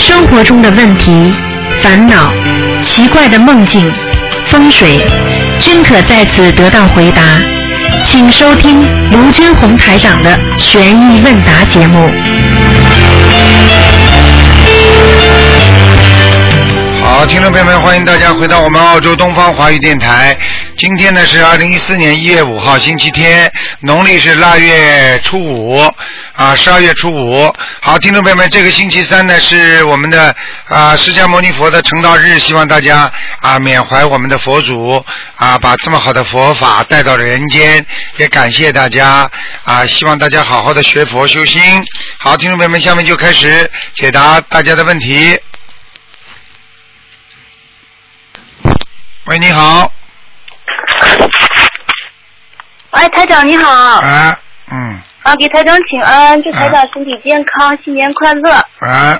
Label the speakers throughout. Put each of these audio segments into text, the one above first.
Speaker 1: 生活中的问题、烦恼、奇怪的梦境、风水，均可在此得到回答。请收听卢军红台长的《悬疑问答》节目。
Speaker 2: 好，听众朋友们，欢迎大家回到我们澳洲东方华语电台。今天呢是二零一四年一月五号，星期天，农历是腊月初五啊，十二月初五。好，听众朋友们，这个星期三呢是我们的啊释迦牟尼佛的成道日，希望大家啊缅怀我们的佛祖啊，把这么好的佛法带到人间，也感谢大家啊，希望大家好好的学佛修心。好，听众朋友们，下面就开始解答大家的问题。喂，你好。
Speaker 3: 哎，台长你好。
Speaker 2: 哎，嗯。
Speaker 3: 啊，给台长请安，祝台长身体健康，新年快乐。
Speaker 2: 哎。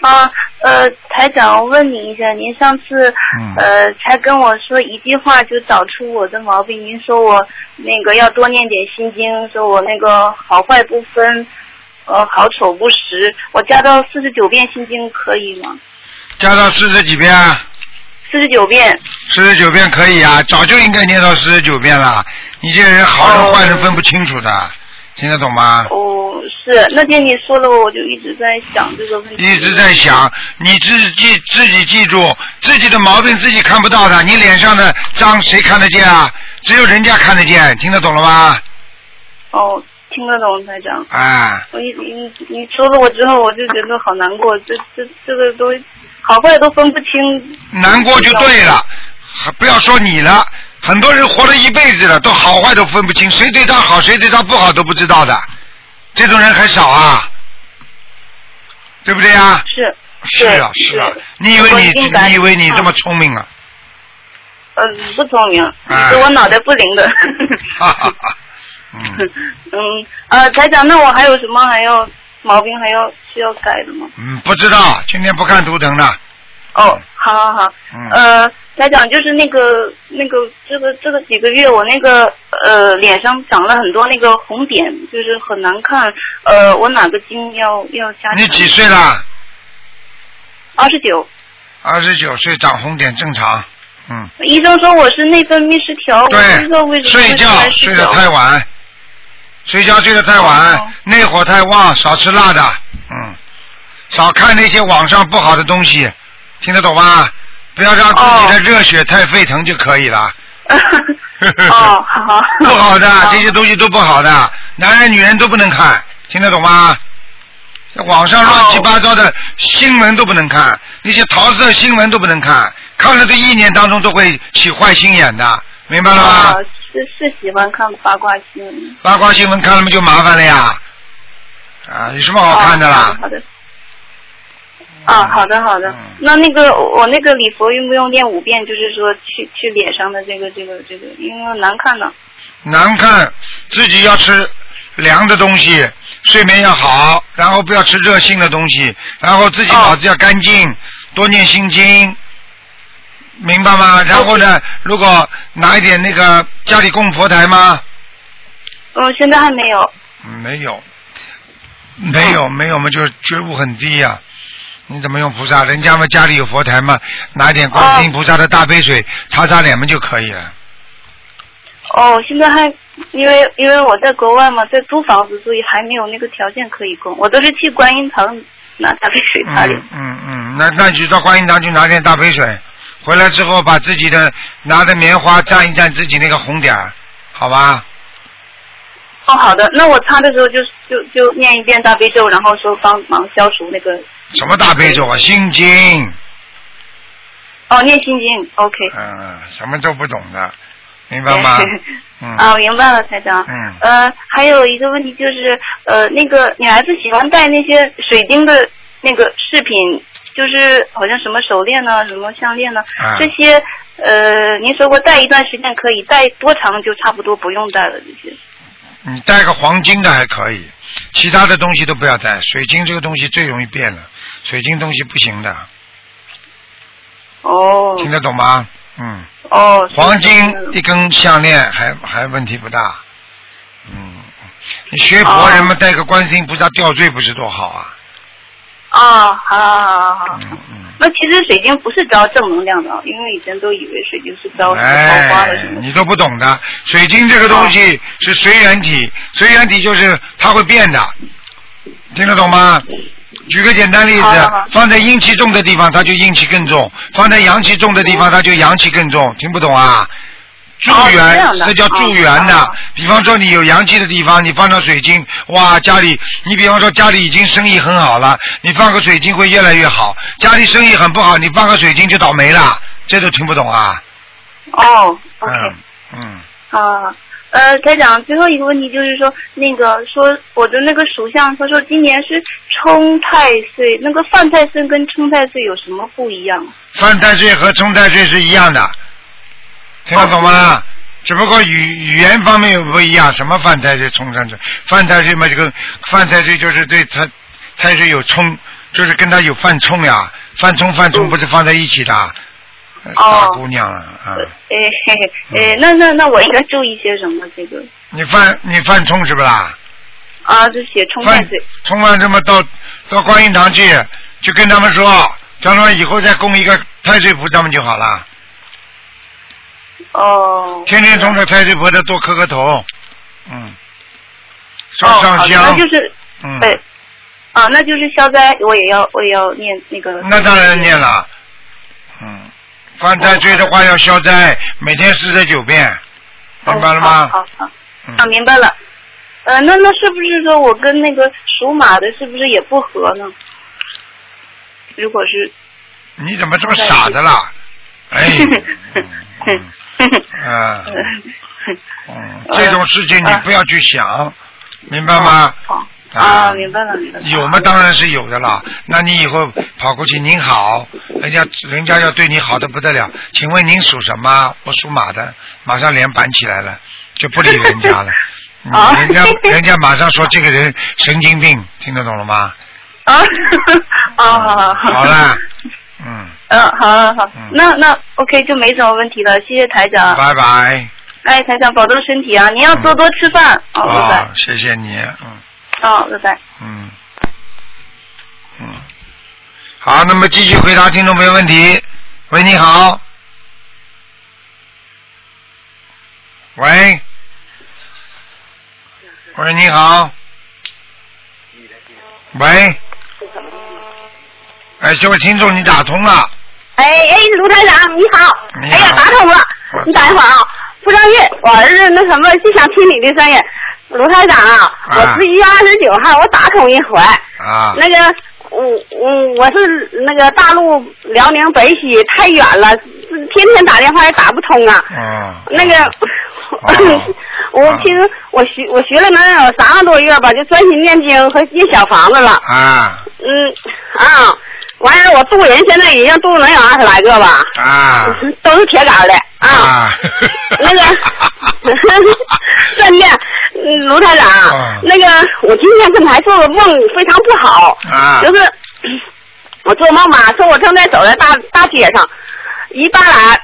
Speaker 3: 啊，呃，台长，我问你一下，您上次呃才跟我说一句话就找出我的毛病，您说我那个要多念点心经，说我那个好坏不分，呃，好丑不识，我加到四十九遍心经可以吗？
Speaker 2: 加到四十几遍。
Speaker 3: 四十九遍，
Speaker 2: 四十九遍可以啊，早就应该念到四十九遍了。你这人好人坏人分不清楚的，听得懂吗？
Speaker 3: 哦，是那天你说了，我就一直在想这个问题。
Speaker 2: 一直在想，你自己记自己记住，自己的毛病自己看不到的，你脸上的脏谁看得见啊？只有人家看得见，听得懂了吗？
Speaker 3: 哦，听得懂，台长。
Speaker 2: 哎。
Speaker 3: 我一你你说了我之后，我就觉得好难过，这这这个都。好坏都分不清，
Speaker 2: 难过就对了，还不要说你了，很多人活了一辈子了，都好坏都分不清，谁对他好，谁对他不好都不知道的，这种人很少啊，对不对啊？
Speaker 3: 是
Speaker 2: 是啊是啊，你以为你你以为你这么聪明啊？
Speaker 3: 嗯，不聪明，是我脑袋不灵的。
Speaker 2: 哈哈哈。
Speaker 3: 嗯 嗯呃，台长，那我还有什么还要？毛病还要需要改的吗？
Speaker 2: 嗯，不知道，今天不看图腾了。
Speaker 3: 哦，好好好。嗯。呃，来讲就是那个那个这个这个几个月我那个呃脸上长了很多那个红点，就是很难看。呃，我哪个经要要加？
Speaker 2: 你几岁啦？
Speaker 3: 二十九。
Speaker 2: 二十九岁长红点正常，嗯。
Speaker 3: 医生说我是内分泌失调，
Speaker 2: 对，睡觉睡得太晚。睡觉睡得太晚，内火太旺，少吃辣的，嗯，少看那些网上不好的东西，听得懂吗？不要让自己的热血太沸腾就可以了。
Speaker 3: 哦，好。
Speaker 2: 不好的这些东西都不好的，男人女人都不能看，听得懂吗？网上乱七八糟的新闻都不能看，那些桃色新闻都不能看，看了这一年当中都会起坏心眼的，明白了吗？
Speaker 3: 是是喜欢看八卦新闻，
Speaker 2: 八卦新闻看了嘛就麻烦了呀，啊，有什么好看的啦？
Speaker 3: 好的，啊，好的好的，那那个我那个礼佛用不用念五遍？就是说去去脸上的这个这个这个，因为难看呢。
Speaker 2: 难看，自己要吃凉的东西，睡眠要好，然后不要吃热性的东西，然后自己脑子要干净，多念心经。明白吗？然后呢？如果拿一点那个家里供佛台吗？
Speaker 3: 嗯，现在还没有。
Speaker 2: 没有，没有，没有嘛，就是觉悟很低呀。你怎么用菩萨？人家嘛家里有佛台嘛，拿点观世音菩萨的大杯水擦擦脸嘛就可以了。
Speaker 3: 哦，现在还因为因为我在国外嘛，在租房子，所以还没有那个条件可以供。我都是去观音堂拿大杯水擦脸。
Speaker 2: 嗯嗯，那那就到观音堂去拿点大杯水。回来之后，把自己的拿的棉花蘸一蘸自己那个红点儿，好吧？
Speaker 3: 哦，好的。那我擦的时候就就就念一遍大悲咒，然后说帮忙消除那个。
Speaker 2: 什么大悲咒啊？心经。
Speaker 3: 哦，念心经，OK。
Speaker 2: 嗯，什么都不懂的，明白吗？嗯。
Speaker 3: 啊，明白了，台长。
Speaker 2: 嗯。
Speaker 3: 呃，还有一个问题就是，呃，那个女孩子喜欢戴那些水晶的那个饰品。就是好像什么手链呢，什么项链呢，这些呃，您说过戴一段时间可以，戴多长就差不多不用戴了这些。
Speaker 2: 你戴个黄金的还可以，其他的东西都不要戴。水晶这个东西最容易变了，水晶东西不行的。
Speaker 3: 哦。
Speaker 2: 听得懂吗？嗯。
Speaker 3: 哦。
Speaker 2: 黄金一根项链还还问题不大。嗯。你学佛人们戴个观世音菩萨吊坠不是多好啊？
Speaker 3: 哦，好好好好好。
Speaker 2: 嗯嗯。
Speaker 3: 那其实水晶不是招正能量的，因为以前都以为水晶是招桃花的什
Speaker 2: 哎
Speaker 3: 么，。
Speaker 2: 你都不懂的。水晶这个东西是随缘体，随缘体就是它会变的，听得懂吗？举个简单例子放在阴气重的地方，它就阴气更重；放在阳气重的地方，它就阳气更重。听不懂啊？助
Speaker 3: 哦这
Speaker 2: 缘，这叫助缘的。比方说你有阳气的地方，你放上水晶，哇，家里你比方说家里已经生意很好了，你放个水晶会越来越好；家里生意很不好，你放个水晶就倒霉了。这都听不懂啊？
Speaker 3: 哦，OK。
Speaker 2: 嗯嗯，
Speaker 3: 啊，呃，台长，最后一个问题就是说，那个说我的那个属相，他说今年是冲太岁，那个犯太岁跟冲太岁有什么不一样？
Speaker 2: 犯太岁和冲太岁是一样的，听得懂吗？只不过语语言方面有不一样。什么犯太岁、冲太岁？犯太岁嘛，这个犯太岁就是对他太岁有冲，就是跟他有犯冲呀。犯冲犯冲不是放在一起的，呃傻姑娘了！啊，
Speaker 3: 哎嘿嘿，哎，那那那我应该注意些什么？这个
Speaker 2: 你犯你犯冲是不啦？
Speaker 3: 啊，就写冲太
Speaker 2: 犯
Speaker 3: 岁。
Speaker 2: 冲犯这么到到观音堂去，就跟他们说，叫他们以后再供一个太岁菩萨们就好了。
Speaker 3: 哦。
Speaker 2: 天天冲着太岁菩萨多磕磕头，嗯，烧
Speaker 3: 哦，
Speaker 2: 上香，
Speaker 3: 那就是，
Speaker 2: 嗯，
Speaker 3: 对，啊，那就是消灾，我也要我也要念那个。
Speaker 2: 那当然念了，嗯，犯太岁的话要消灾，每天四十九遍，明白了吗？
Speaker 3: 好好啊，明白了。呃，那那是不是说我跟那个属马的，是不是也不合呢？如果是，
Speaker 2: 你怎么这么傻的啦？哎，嗯啊，嗯，这种事情你不要去想，明白吗？
Speaker 3: 好啊，明白了，明白了。
Speaker 2: 有嘛，当然是有的啦。那你以后跑过去，您好，人家人家要对你好的不得了。请问您属什么？我属马的，马上脸板起来了，就不理人家了。
Speaker 3: 啊
Speaker 2: 嗯人家人家马上说这个人 神经病，听得懂了吗？
Speaker 3: 啊，啊，好好好。
Speaker 2: 好了，嗯，
Speaker 3: 嗯，好好好
Speaker 2: 嗯，
Speaker 3: 那那 OK 就没什么问题了，谢谢台长。
Speaker 2: 拜拜。
Speaker 3: 哎，台长保重身体啊，您要多多吃饭。哦，拜拜
Speaker 2: 啊，。谢谢你，嗯
Speaker 3: 哦，拜拜。
Speaker 2: 嗯嗯。好，那么继续回答听众朋友问题。喂，你好。喂。喂，你好。喂。哎，这位听众，你打通了。
Speaker 4: 哎哎，卢台长你好，
Speaker 2: 你好
Speaker 4: 哎呀打通了，你等一会儿啊，不让运，我儿子那什么就想听你的声音，卢台长啊，
Speaker 2: 啊
Speaker 4: 我十一月二十九号我打通一回，
Speaker 2: 啊。
Speaker 4: 那个我我我是那个大陆辽宁北溪太远了，天天打电话也打不通啊，
Speaker 2: 嗯。
Speaker 4: 那个。
Speaker 2: 哦
Speaker 4: 我听我学我学了能有三个多月吧，就专心念经和建小房子了。
Speaker 2: 啊
Speaker 4: 嗯啊，完事儿我渡人现在已经渡能有二十来个吧，
Speaker 2: 啊
Speaker 4: 都是铁杆的啊。
Speaker 2: 啊！
Speaker 4: 那个真的，嗯卢台长，
Speaker 2: 啊
Speaker 4: 那个我今天刚才做的梦非常不好，
Speaker 2: 啊
Speaker 4: 就是我做梦吧，说我正在走在大大街上，一巴拉。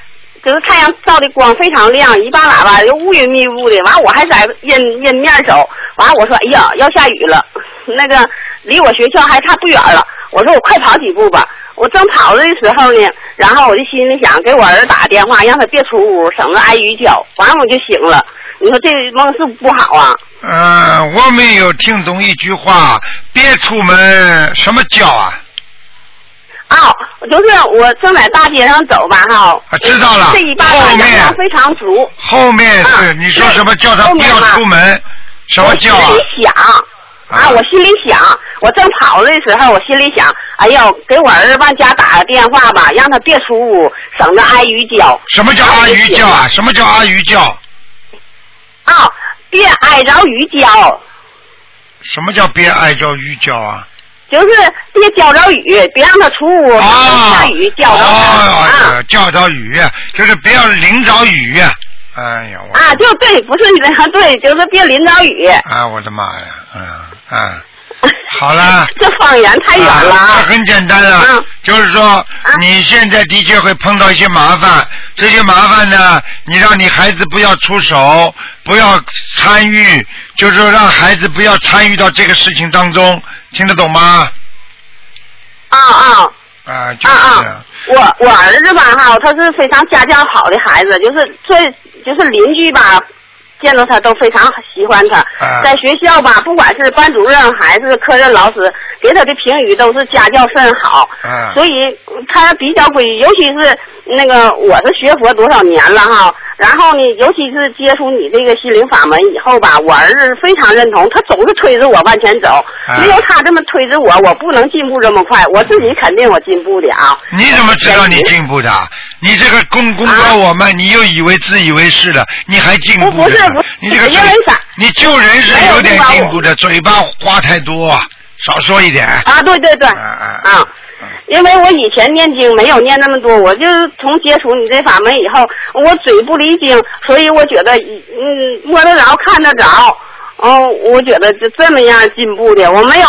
Speaker 4: 就是太阳照的光非常亮，一巴喇叭就乌云密布的，完我还在阴阴面走，完我说哎呀要下雨了，那个离我学校还差不远了，我说我快跑几步吧，我正跑着的时候呢，然后我就心里想给我儿子打个电话，让他别出屋，省得挨雨浇，完我就醒了。你说这梦是不是不好啊？
Speaker 2: 嗯，我没有听懂一句话，别出门，什么叫啊？
Speaker 4: 啊、就是我正在大街上走吧，哈、
Speaker 2: 啊知道了
Speaker 4: 这一巴
Speaker 2: 后
Speaker 4: 掌
Speaker 2: 面
Speaker 4: 量非常足。
Speaker 2: 后面是、
Speaker 4: 啊
Speaker 2: 你说什么叫他不要出门？什么叫啊
Speaker 4: 我？心里想啊，我心里想，我正跑的时候，我心里想，哎呦，给我儿子往家打个电话吧，让他别出屋，省得挨鱼叫。
Speaker 2: 什么叫阿鱼叫啊？什么叫阿鱼叫？
Speaker 4: 啊，别挨着鱼叫，
Speaker 2: 什么叫别挨着鱼叫啊？
Speaker 4: 就是别浇着雨，别让他出屋，
Speaker 2: 啊，
Speaker 4: 下雨浇着他啊
Speaker 2: 哦，叫着雨，就是不要淋着雨。哎呀，我
Speaker 4: 啊，就对，不是那个 对，就是别淋着雨。
Speaker 2: 啊，我的妈呀，嗯嗯，好了。
Speaker 4: 这方言太远了
Speaker 2: 啊，很简单了，
Speaker 4: 嗯
Speaker 2: 就是说你现在的确会碰到一些麻烦，这些麻烦呢，你让你孩子不要出手，不要参与，就是说让孩子不要参与到这个事情当中，听得懂吗？
Speaker 4: 啊啊
Speaker 2: 啊，就
Speaker 4: 啊啊！我我儿子吧哈，他是非常家教好的孩子，就是最就是邻居吧，见到他都非常喜欢他。
Speaker 2: 啊
Speaker 4: 在学校吧，不管是班主任还是科任老师，给他的评语都是家教甚好。
Speaker 2: 啊
Speaker 4: 所以他比较规矩，尤其是那个我是学佛多少年了哈，然后呢，尤其是接触你这个心灵法门以后吧，我儿子非常认同，他总是推着我往前走，
Speaker 2: 啊
Speaker 4: 没有他这么推着我，我不能进步这么快，我自己肯定我进步的啊。
Speaker 2: 你怎么知道你进步的？你这个公公告我们，你又以为自以为是的，你还进步的
Speaker 4: 不不是不是。
Speaker 2: 你这个
Speaker 4: 因为啥
Speaker 2: 你救人是有点进步的，嘴巴话太多，少说一点。
Speaker 4: 啊，对对对，
Speaker 2: 啊啊。
Speaker 4: 啊，因为我以前念经没有念那么多，我就是从接触你这法门以后，我嘴不离经，所以我觉得嗯摸得着看得着，哦，我觉得就这么样进步的，我没有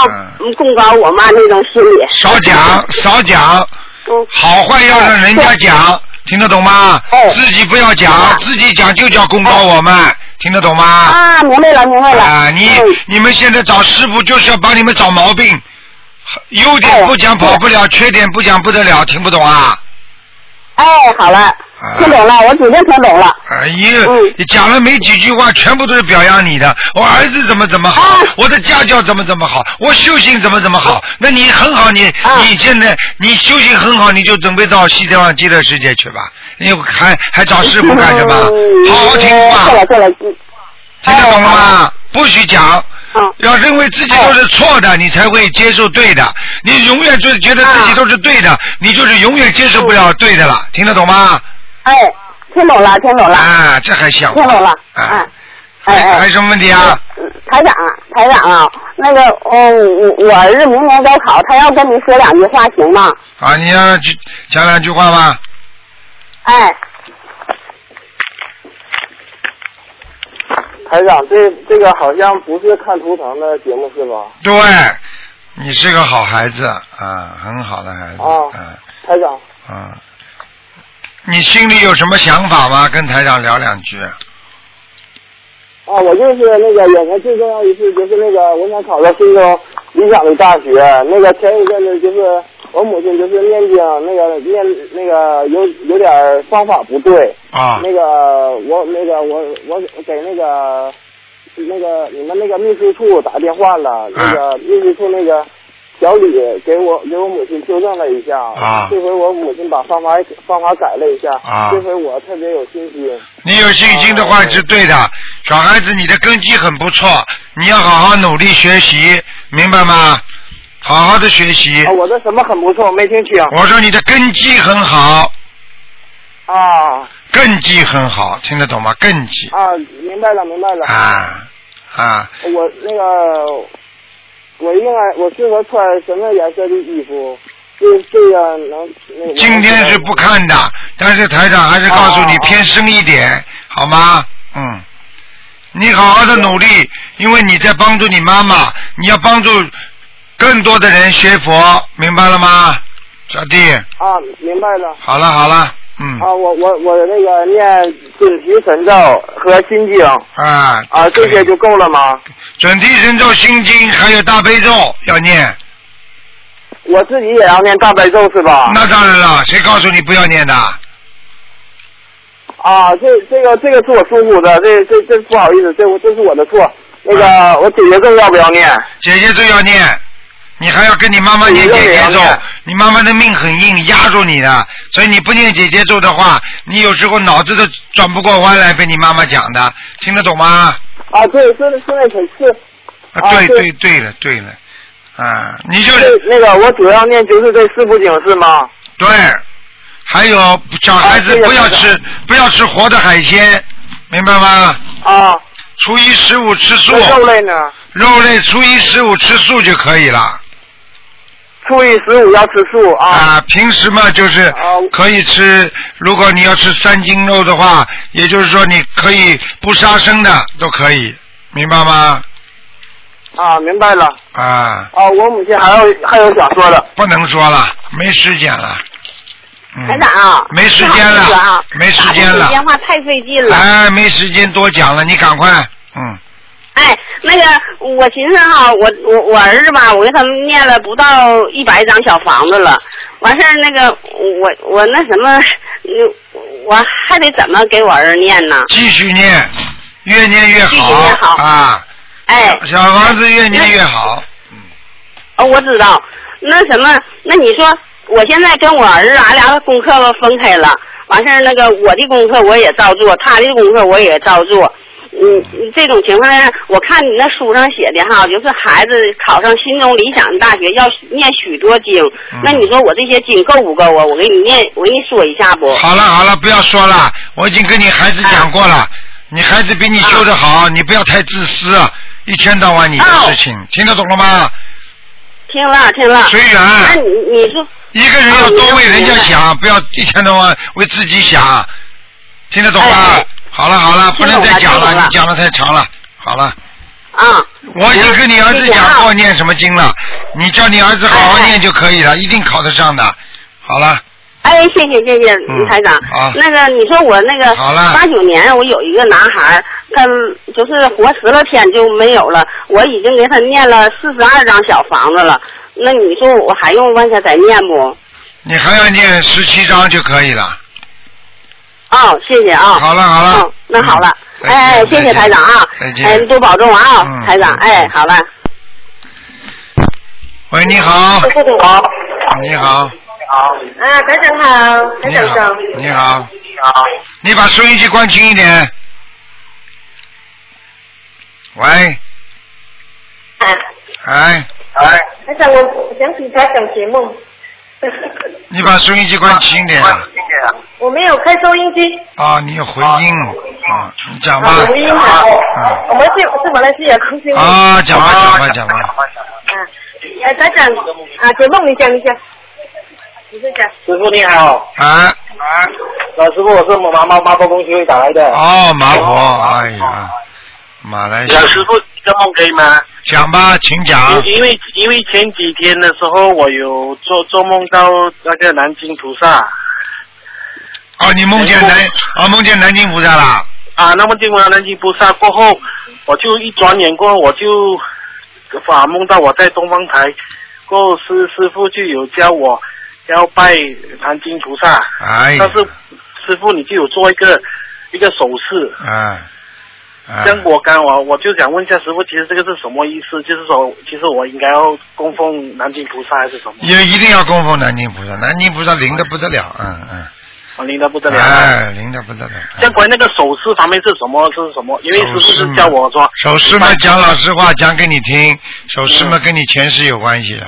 Speaker 4: 功高我妈那种心理。
Speaker 2: 少讲少讲，
Speaker 4: 嗯。
Speaker 2: 好坏要让人家讲，听得懂吗？
Speaker 4: 哦。
Speaker 2: 自己不要讲，
Speaker 4: 啊。
Speaker 2: 自己讲就叫公告我们，听得懂吗？
Speaker 4: 啊，明白了，明白了。
Speaker 2: 啊，你
Speaker 4: 嗯。
Speaker 2: 你们现在找师傅就是要帮你们找毛病，优点
Speaker 4: 哎
Speaker 2: 不讲跑不了，缺点不讲不得了，听不懂啊？
Speaker 4: 哎，好了，听懂了，我指定听懂了。
Speaker 2: 哎呦，
Speaker 4: 嗯
Speaker 2: 你讲了没几句话，全部都是表扬你的。我儿子怎么怎么好，
Speaker 4: 啊
Speaker 2: 我的家教怎么怎么好，我修行怎么怎么好。那你很好，你、
Speaker 4: 啊
Speaker 2: 你现在你修行很好，你就准备到西方极乐世界去吧。你还还找师傅干什么？
Speaker 4: 嗯
Speaker 2: 好好听话听得懂了
Speaker 4: 哎
Speaker 2: 吗？不许讲。
Speaker 4: 嗯
Speaker 2: 要认为自己都是错的，你才会接受对的。你永远就觉得自己都是对的，你就是永远接受不了对的了。听得懂吗？
Speaker 4: 哎，听懂了，听懂了，
Speaker 2: 啊，这还像？
Speaker 4: 听懂了，
Speaker 2: 啊
Speaker 4: 哎，哎哎。
Speaker 2: 还有什么问题啊？
Speaker 4: 嗯台长啊，台长啊，那个，嗯，我我儿子明年高考，他要跟你说两句话，行吗？
Speaker 2: 啊，你要讲两句话吧。
Speaker 4: 哎，
Speaker 5: 台长，这这个好像不是看图腾的节目是吧？
Speaker 2: 对，你是个好孩子啊，很好的孩子。
Speaker 5: 啊
Speaker 2: 嗯
Speaker 5: 台长，
Speaker 2: 啊，你心里有什么想法吗？跟台长聊两句。
Speaker 5: 啊，我就是那个眼前最重要一次就是那个我想考到心中理想的大学。那个前一阵子就是我母亲就是念经，那个念那个有有点方法不对。
Speaker 2: 啊
Speaker 5: 那个我那个我我给那个那个你们那个秘书处打电话了，那个秘书处那个小李给我给我母亲纠正了一下。
Speaker 2: 啊
Speaker 5: 这回我母亲把方法方法改了一下。
Speaker 2: 啊
Speaker 5: 这回我特别有信心。
Speaker 2: 你有信心的话是对的，小孩子你的根基很不错，你要好好努力学习，明白吗？好好的学习
Speaker 5: 啊，。我的什么很不错，没听清。
Speaker 2: 我说你的根基很好，
Speaker 5: 啊
Speaker 2: 根基很好，听得懂吗？根基
Speaker 5: 啊，明白了明白了。
Speaker 2: 啊啊，
Speaker 5: 我那个，我应该我适合穿什么颜色的衣服？这这个能那个。
Speaker 2: 今天是不看的，但是台长还是告诉你
Speaker 5: 哦
Speaker 2: 偏深一点，好吗？嗯，你好好的努力，因为你在帮助你妈妈，你要帮助更多的人学佛，明白了吗，小弟？
Speaker 5: 啊，明白了。
Speaker 2: 好了好了，嗯
Speaker 5: 啊，我我我那个念准提神咒和心经
Speaker 2: 啊
Speaker 5: 啊，这些就够了吗？
Speaker 2: 准提神咒、心经还有大悲咒要念，
Speaker 5: 我自己也要念大悲咒是吧？
Speaker 2: 那当然了，谁告诉你不要念的？
Speaker 5: 啊，这这个这个是我疏忽的，这这这不好意思，这我这是我的错。那
Speaker 2: 啊
Speaker 5: 个我姐姐咒要不要念？
Speaker 2: 姐姐咒要念，你还要跟你妈妈念姐姐咒。你妈妈的命很硬，压住你的，所以你不念姐姐咒的话，你有时候脑子都转不过弯来，被你妈妈讲的，听得懂吗？
Speaker 5: 啊，对，是是那是是。
Speaker 2: 啊，
Speaker 5: 啊对
Speaker 2: 对对对了对了，啊，你就
Speaker 5: 那
Speaker 2: 是
Speaker 5: 那个我主要念就是这四部经是吗？
Speaker 2: 对，还有小孩子不要吃不要吃活的海鲜，明白吗？
Speaker 5: 啊，
Speaker 2: 初一十五吃素，
Speaker 5: 肉类呢？
Speaker 2: 肉类初一十五吃素就可以了。
Speaker 5: 初一十五要吃素啊。
Speaker 2: 啊，平时嘛就是
Speaker 5: 啊
Speaker 2: 可以吃，如果你要吃三斤肉的话，也就是说你可以不杀生的都可以，明白吗？
Speaker 5: 啊，明白了。
Speaker 2: 啊，
Speaker 5: 啊，我母亲还有还有想说的。
Speaker 2: 不能说了，没时间了。嗯
Speaker 4: 台长啊，
Speaker 2: 没时间了，没时间了。
Speaker 4: 电话太费劲了。
Speaker 2: 哎，没时间多讲了，你赶快，嗯，
Speaker 4: 哎，那个我寻思哈，我我我儿子吧，我给他们念了不到一百张小房子了，完事儿那个我我那什么，嗯我还得怎么给我儿子念呢？
Speaker 2: 继续念，越念越
Speaker 4: 继续念好
Speaker 2: 啊！
Speaker 4: 哎，
Speaker 2: 小房子越念越好。
Speaker 4: 嗯哦，我知道。那什么，那你说，我现在跟我儿子俺俩功课分开了，完事儿那个我的功课我也照做，他的功课我也照做。嗯，这种情况下，我看你那书上写的哈，就是孩子考上心中理想的大学要念许多经。那你说我这些经够不够啊？我给你念，我给你说一下不？
Speaker 2: 好了好了，不要说了，我已经跟你孩子讲过了，你孩子比你修的好，你不要太自私，一天到晚你的事情，听得懂了吗？
Speaker 4: 听了听了。
Speaker 2: 随缘。
Speaker 4: 那你你说。
Speaker 2: 一个人要多为人家想，不要一天到晚为自己想，听得懂吗？好了好了，不能再讲了，你讲的太长了。好了。
Speaker 4: 啊。
Speaker 2: 我已经跟你儿子讲过念什么经了，你叫你儿子好好念就可以了，一定考得上的。好了。
Speaker 4: 哎，谢谢谢谢李台长。
Speaker 2: 好。
Speaker 4: 那个你说我那个八九年我有一个男孩，他就是活十来天就没有了，我已经给他念了四十二张小房子了。那你说我还用往下再念不？
Speaker 2: 你还要念十七张就可以了。
Speaker 4: 哦，谢谢啊。
Speaker 2: 好了好了。
Speaker 4: 嗯，那好了，哎，谢谢台长啊。
Speaker 2: 再见
Speaker 4: 哎，你多保重啊，
Speaker 2: 嗯
Speaker 4: 台长。哎，好了。
Speaker 2: 喂，你好。
Speaker 4: 师傅好。
Speaker 2: 你好。
Speaker 4: 啊，台长好，台
Speaker 2: 你好
Speaker 4: 你好。。
Speaker 2: 你好。你把收音机关轻一点。喂。
Speaker 4: 哎，
Speaker 2: 哎，
Speaker 4: 台长，我想请台长解梦。
Speaker 2: 你把收音机关轻一点啊！
Speaker 4: 我没有开收音机。
Speaker 2: 啊，你有回音啊！你讲吧。
Speaker 4: 啊，回音啊。
Speaker 2: 啊
Speaker 4: 我们是是马来西亚空军。
Speaker 2: 啊，讲吧讲吧讲吧。
Speaker 4: 啊，哎，台长啊，解梦你讲一讲。你先讲。
Speaker 5: 师傅你好，
Speaker 2: 啊啊，
Speaker 5: 老师傅，我是马马马婆公学会打来的。
Speaker 2: 哦，麻婆，哎呀，马来西亚。
Speaker 6: 师傅，这个梦可以吗？
Speaker 2: 讲吧，请讲。
Speaker 6: 因为因为前几天的时候，我有做做梦到那个南京菩萨
Speaker 2: 哦，你梦见南啊，梦见南京菩萨啦。
Speaker 6: 啊，那么见完南京菩萨过后，我就一转眼过后，我就发梦到我在东方台，过后师师傅就有教我要拜南京菩萨，
Speaker 2: 哎
Speaker 6: 但是师傅你就有做一个一个手势，
Speaker 2: 啊。啊
Speaker 6: 这样我刚我我就想问一下师傅，其实这个是什么意思？就是说，其实我应该要供奉南京菩萨还是什么？
Speaker 2: 也一定要供奉南京菩萨，南京菩萨灵的不得了，嗯嗯。
Speaker 6: 啊，灵的不得了。
Speaker 2: 哎，灵的不得了。
Speaker 6: 像关于那个手势方面是什么？是什么？因为师傅是
Speaker 2: 手势嘛
Speaker 6: 教我说，
Speaker 2: 手势嘛，讲老实话，讲给你听。手势嘛，跟你前世有关系的，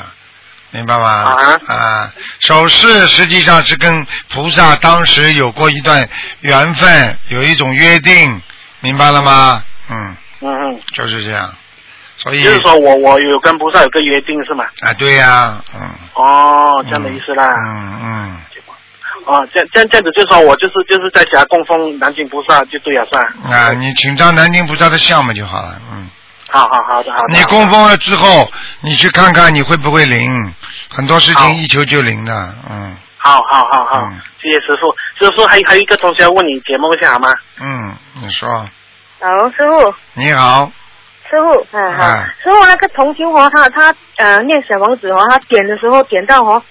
Speaker 2: 明白吗？
Speaker 6: 啊
Speaker 2: 啊，手势实际上是跟菩萨当时有过一段缘分，有一种约定，明白了吗？嗯，
Speaker 6: 嗯嗯，
Speaker 2: 就是这样。所以
Speaker 6: 就是说我我有跟菩萨有个约定是吗？
Speaker 2: 啊，对呀、嗯。
Speaker 6: 哦，这样的意思啦。
Speaker 2: 嗯嗯。
Speaker 6: 哦，这样这样这样子，就说我就是就是在家供奉南京菩萨就对了，是吧？
Speaker 2: 啊，你请张南京菩萨的像嘛就好了，嗯。
Speaker 6: 好好好的好的。
Speaker 2: 你供奉了之后，你去看看你会不会灵，很多事情一求就灵的，嗯
Speaker 6: 好好好好，
Speaker 2: 嗯
Speaker 6: 谢谢师傅。师傅还还有一个同学要问你解梦一下好吗？
Speaker 2: 嗯，你说，
Speaker 7: 好，师傅，
Speaker 2: 你好，
Speaker 7: 师傅，嗯好，
Speaker 2: 哎
Speaker 7: 师傅那个同学哦，他他呃念小王子哦，他点的时候点到哦，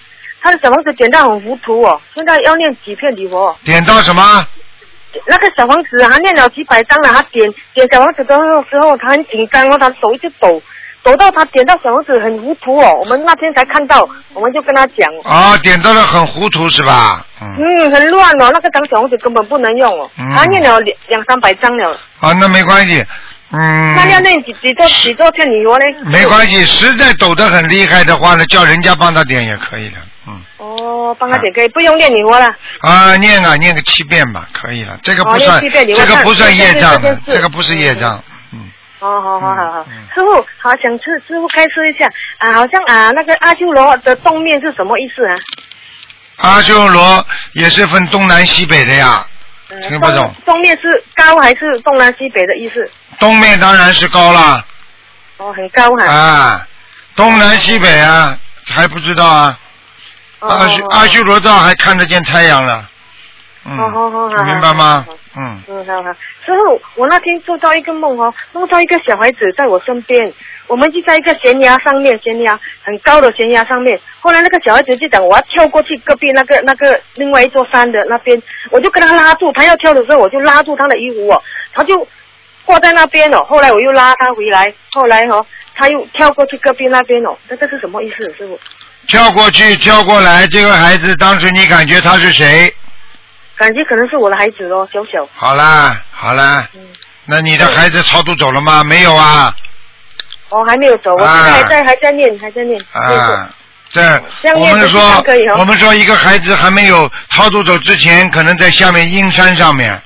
Speaker 7: 他的小王子点到很糊涂哦，现在要念几片礼佛？
Speaker 2: 点到什么？
Speaker 7: 那个小王子他念了几百张了，他点点小王子的时候他很紧张哦，他手一直抖，抖到他点到小红子很糊涂哦，我们那天才看到，我们就跟他讲，
Speaker 2: 啊，点到了很糊涂是吧？嗯，
Speaker 7: 嗯，很乱哦，那个张小红子根本不能用哦，
Speaker 2: 嗯。
Speaker 7: 他念了两两三百张了，
Speaker 2: 啊，那没关系，嗯，
Speaker 7: 那要念几几多几多片礼佛呢？
Speaker 2: 没关系，实在抖得很厉害的话呢，叫人家帮他点也可以的，嗯，
Speaker 7: 哦，帮他点可以，不用念礼佛了。
Speaker 2: 啊，念啊，念个七遍吧，可以了，这个不
Speaker 7: 哦
Speaker 2: 算，这个不算业障的
Speaker 7: 这
Speaker 2: 个不是业障，嗯，
Speaker 7: 哦，好好好好，
Speaker 2: 嗯
Speaker 7: 师傅，好想师师傅开示一下啊，好像啊那个阿修罗的东面是什么意思啊？
Speaker 2: 阿修罗也是分东南西北的呀，
Speaker 7: 呃
Speaker 2: 听不懂
Speaker 7: 洞洞面是高还是东南西北的意思？
Speaker 2: 东面当然是高了。
Speaker 7: 哦，很高哈。
Speaker 2: 啊，东南西北啊，还不知道啊。
Speaker 7: 哦
Speaker 2: 阿修阿修罗道还看得见太阳了。嗯，
Speaker 7: 哦好好好，
Speaker 2: 明白吗？嗯，
Speaker 7: 嗯，好好。师傅，我那天做到一个梦哦，梦到一个小孩子在我身边，我们就在一个悬崖上面，悬崖很高的悬崖上面。后来那个小孩子就讲我要跳过去隔壁那个那个另外一座山的那边，我就跟他拉住，他要跳的时候我就拉住他的衣服哦，他就挂在那边哦。后来我又拉他回来，后来哦他又跳过去隔壁那边哦，这这是什么意思，师傅？
Speaker 2: 跳过去，跳过来，这个孩子当时你感觉他是谁？
Speaker 7: 感觉可能是我的孩子咯，小小。
Speaker 2: 好啦，好啦，
Speaker 7: 嗯，
Speaker 2: 那你的孩子超度走了吗？没有啊，
Speaker 7: 哦，还没有走，我现在还在、还在念，还在念。念
Speaker 2: 啊，这
Speaker 7: 这样
Speaker 2: 我们说，我们说一个孩子还没有超度走之前，可能在下面阴山上面，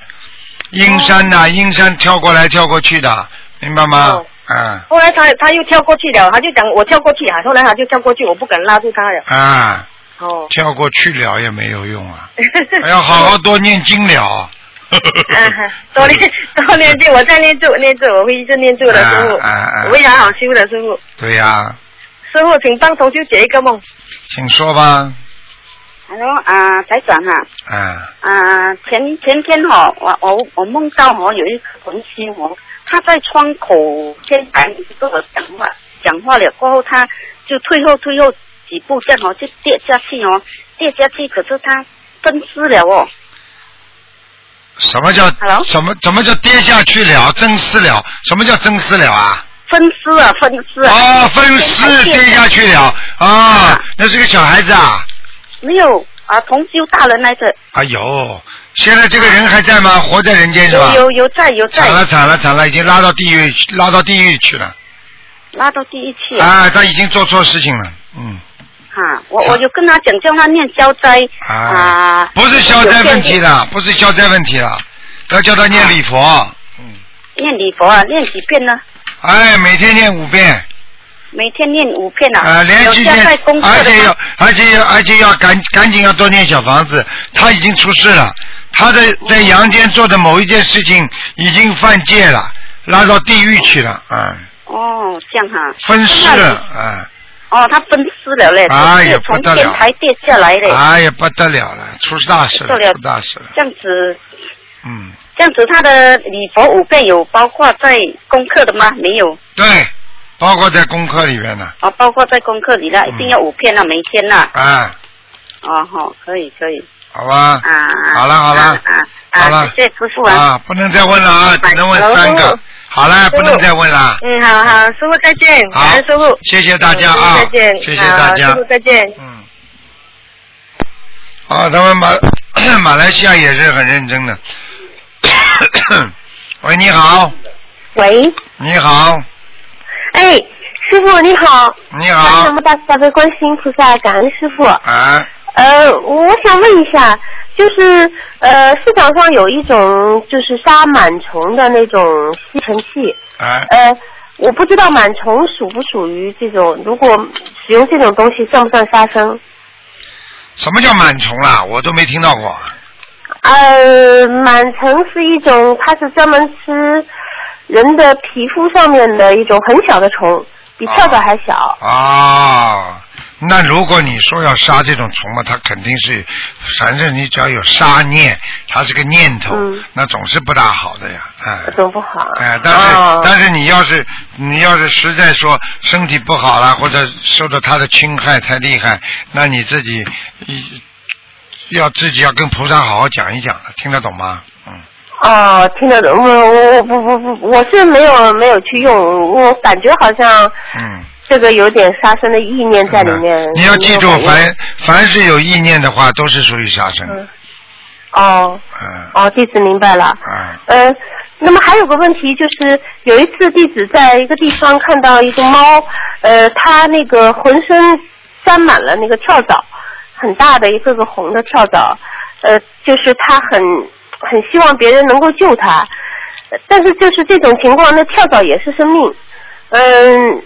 Speaker 2: 阴山呐、阴山跳过来跳过去的，明白吗
Speaker 7: 哦？
Speaker 2: 啊
Speaker 7: 后来他他又跳过去了，他就讲我跳过去啊，后来他就跳过去，我不敢拉住他了。
Speaker 2: 啊，
Speaker 7: 哦。
Speaker 2: 跳过去了也没有用啊，还要好好多念经了。
Speaker 7: 嗯，多念 多念经，我在念咒念咒，我会一直念咒的师傅，
Speaker 2: 啊啊啊
Speaker 7: 我会好好修的师傅。
Speaker 2: 对呀、
Speaker 7: 师傅，请帮同修解一个梦。
Speaker 2: 请说吧。
Speaker 4: Hello 啊，台长哈、
Speaker 2: 啊，
Speaker 4: 啊，前前天哈，我我我梦到哦，有一个同修哦，他在窗口天台跟我讲话，讲话了过后，他就退后退后几步，这样哦就跌下去哦，跌下去，可是他分尸了哦，
Speaker 2: 什么叫
Speaker 4: Hello？
Speaker 2: 什么怎么叫跌下去了，真死了？什么叫真死了啊？
Speaker 4: 分尸啊，分尸啊，
Speaker 2: 哦，分尸跌下去了啊，那是个小孩子啊。
Speaker 4: 没有啊，同修大人来着，
Speaker 2: 哎呦，现在这个人还在吗？活在人间是吧？
Speaker 4: 有有有在有在
Speaker 2: 惨，了惨了惨了，已经拉到地狱拉到地狱去了。
Speaker 4: 拉到地狱去啊，
Speaker 2: 啊，他已经做错事情了，嗯，
Speaker 4: 哈，我我就跟他讲叫他念消灾
Speaker 2: 啊
Speaker 4: 啊，
Speaker 2: 不是消灾问题
Speaker 4: 有
Speaker 2: 了，不是消灾问题了，要叫他念礼佛，嗯，
Speaker 4: 念礼佛啊，念几遍呢？
Speaker 2: 哎，每天念五遍，
Speaker 4: 每天念五遍啊，
Speaker 2: 啊，连续而且要？而且要而且要赶赶紧要多念小房子，他已经出事了，他在在阳间做的某一件事情已经犯戒了，拉到地狱去了，啊，
Speaker 4: 哦，这样哈。
Speaker 2: 分尸
Speaker 4: 那
Speaker 2: 了，啊。
Speaker 4: 哦，他分尸了嘞，
Speaker 2: 哎呀
Speaker 4: 就是从
Speaker 2: 不得了
Speaker 4: 天台跌下来嘞，
Speaker 2: 哎呀，不得了了，出大事了，出大事了。
Speaker 4: 这样子，
Speaker 2: 嗯，
Speaker 4: 这样子他的礼佛五遍有包括在功课的吗？没有，
Speaker 2: 对，包括在功课里面呢。
Speaker 4: 哦，包括在功课里了，一定要五遍了，每天啦。
Speaker 2: 啊，
Speaker 4: 哦，好，可以可以
Speaker 2: 好吧。
Speaker 4: 啊。
Speaker 2: 好了好了
Speaker 4: 啊啊啊！
Speaker 2: 好了
Speaker 4: 谢谢师傅啊。
Speaker 2: 啊，不能再问了啊，只能问三个。好了，不能再问了。
Speaker 7: 嗯，好好，师傅再见，
Speaker 2: 好
Speaker 7: 师傅。
Speaker 2: 谢谢大家啊
Speaker 7: 再见，
Speaker 2: 谢谢大家
Speaker 7: 师傅再见。
Speaker 2: 嗯。啊，咱们马马来西亚也是很认真的。喂，你好，
Speaker 8: 喂，
Speaker 2: 你好，
Speaker 8: 哎，师傅你好，
Speaker 2: 你
Speaker 8: 南
Speaker 2: 好
Speaker 8: 无，大慈大悲观世音菩萨，感恩师傅。
Speaker 2: 啊，
Speaker 8: 呃，我想问一下，就是呃，市场上有一种就是杀螨虫的那种吸尘器，
Speaker 2: 啊，
Speaker 8: 呃，我不知道螨虫属不属于这种，如果使用这种东西算不算杀生？
Speaker 2: 什么叫螨虫啊？我都没听到过。
Speaker 8: 呃，螨虫是一种，它是专门吃人的皮肤上面的一种很小的虫，比跳蚤还小。
Speaker 2: 啊，那如果你说要杀这种虫嘛，它肯定是，反正你只要有杀念，它是个念头，
Speaker 8: 嗯
Speaker 2: 那总是不大好的呀，哎。
Speaker 8: 总不好。
Speaker 2: 哎，但是、
Speaker 8: 哦
Speaker 2: 但是你要是你要是实在说身体不好了，或者受到它的侵害太厉害，那你自己要自己要跟菩萨好好讲一讲了，听得懂吗？嗯，
Speaker 8: 哦，听得懂。我我我不不不，我是没有没有去用，我感觉好像
Speaker 2: 嗯，
Speaker 8: 这个有点杀生的意念在里面。
Speaker 2: 你要记住凡凡是有意念的话，都是属于杀生。
Speaker 8: 嗯哦
Speaker 2: 嗯
Speaker 8: 哦，弟子明白了。
Speaker 2: 嗯
Speaker 8: 呃，那么还有个问题就是，有一次弟子在一个地方看到一个猫，呃，它那个浑身沾满了那个跳蚤，很大的一个个红的跳蚤，呃，就是它很很希望别人能够救它，呃但是就是这种情况，那跳蚤也是生命，嗯。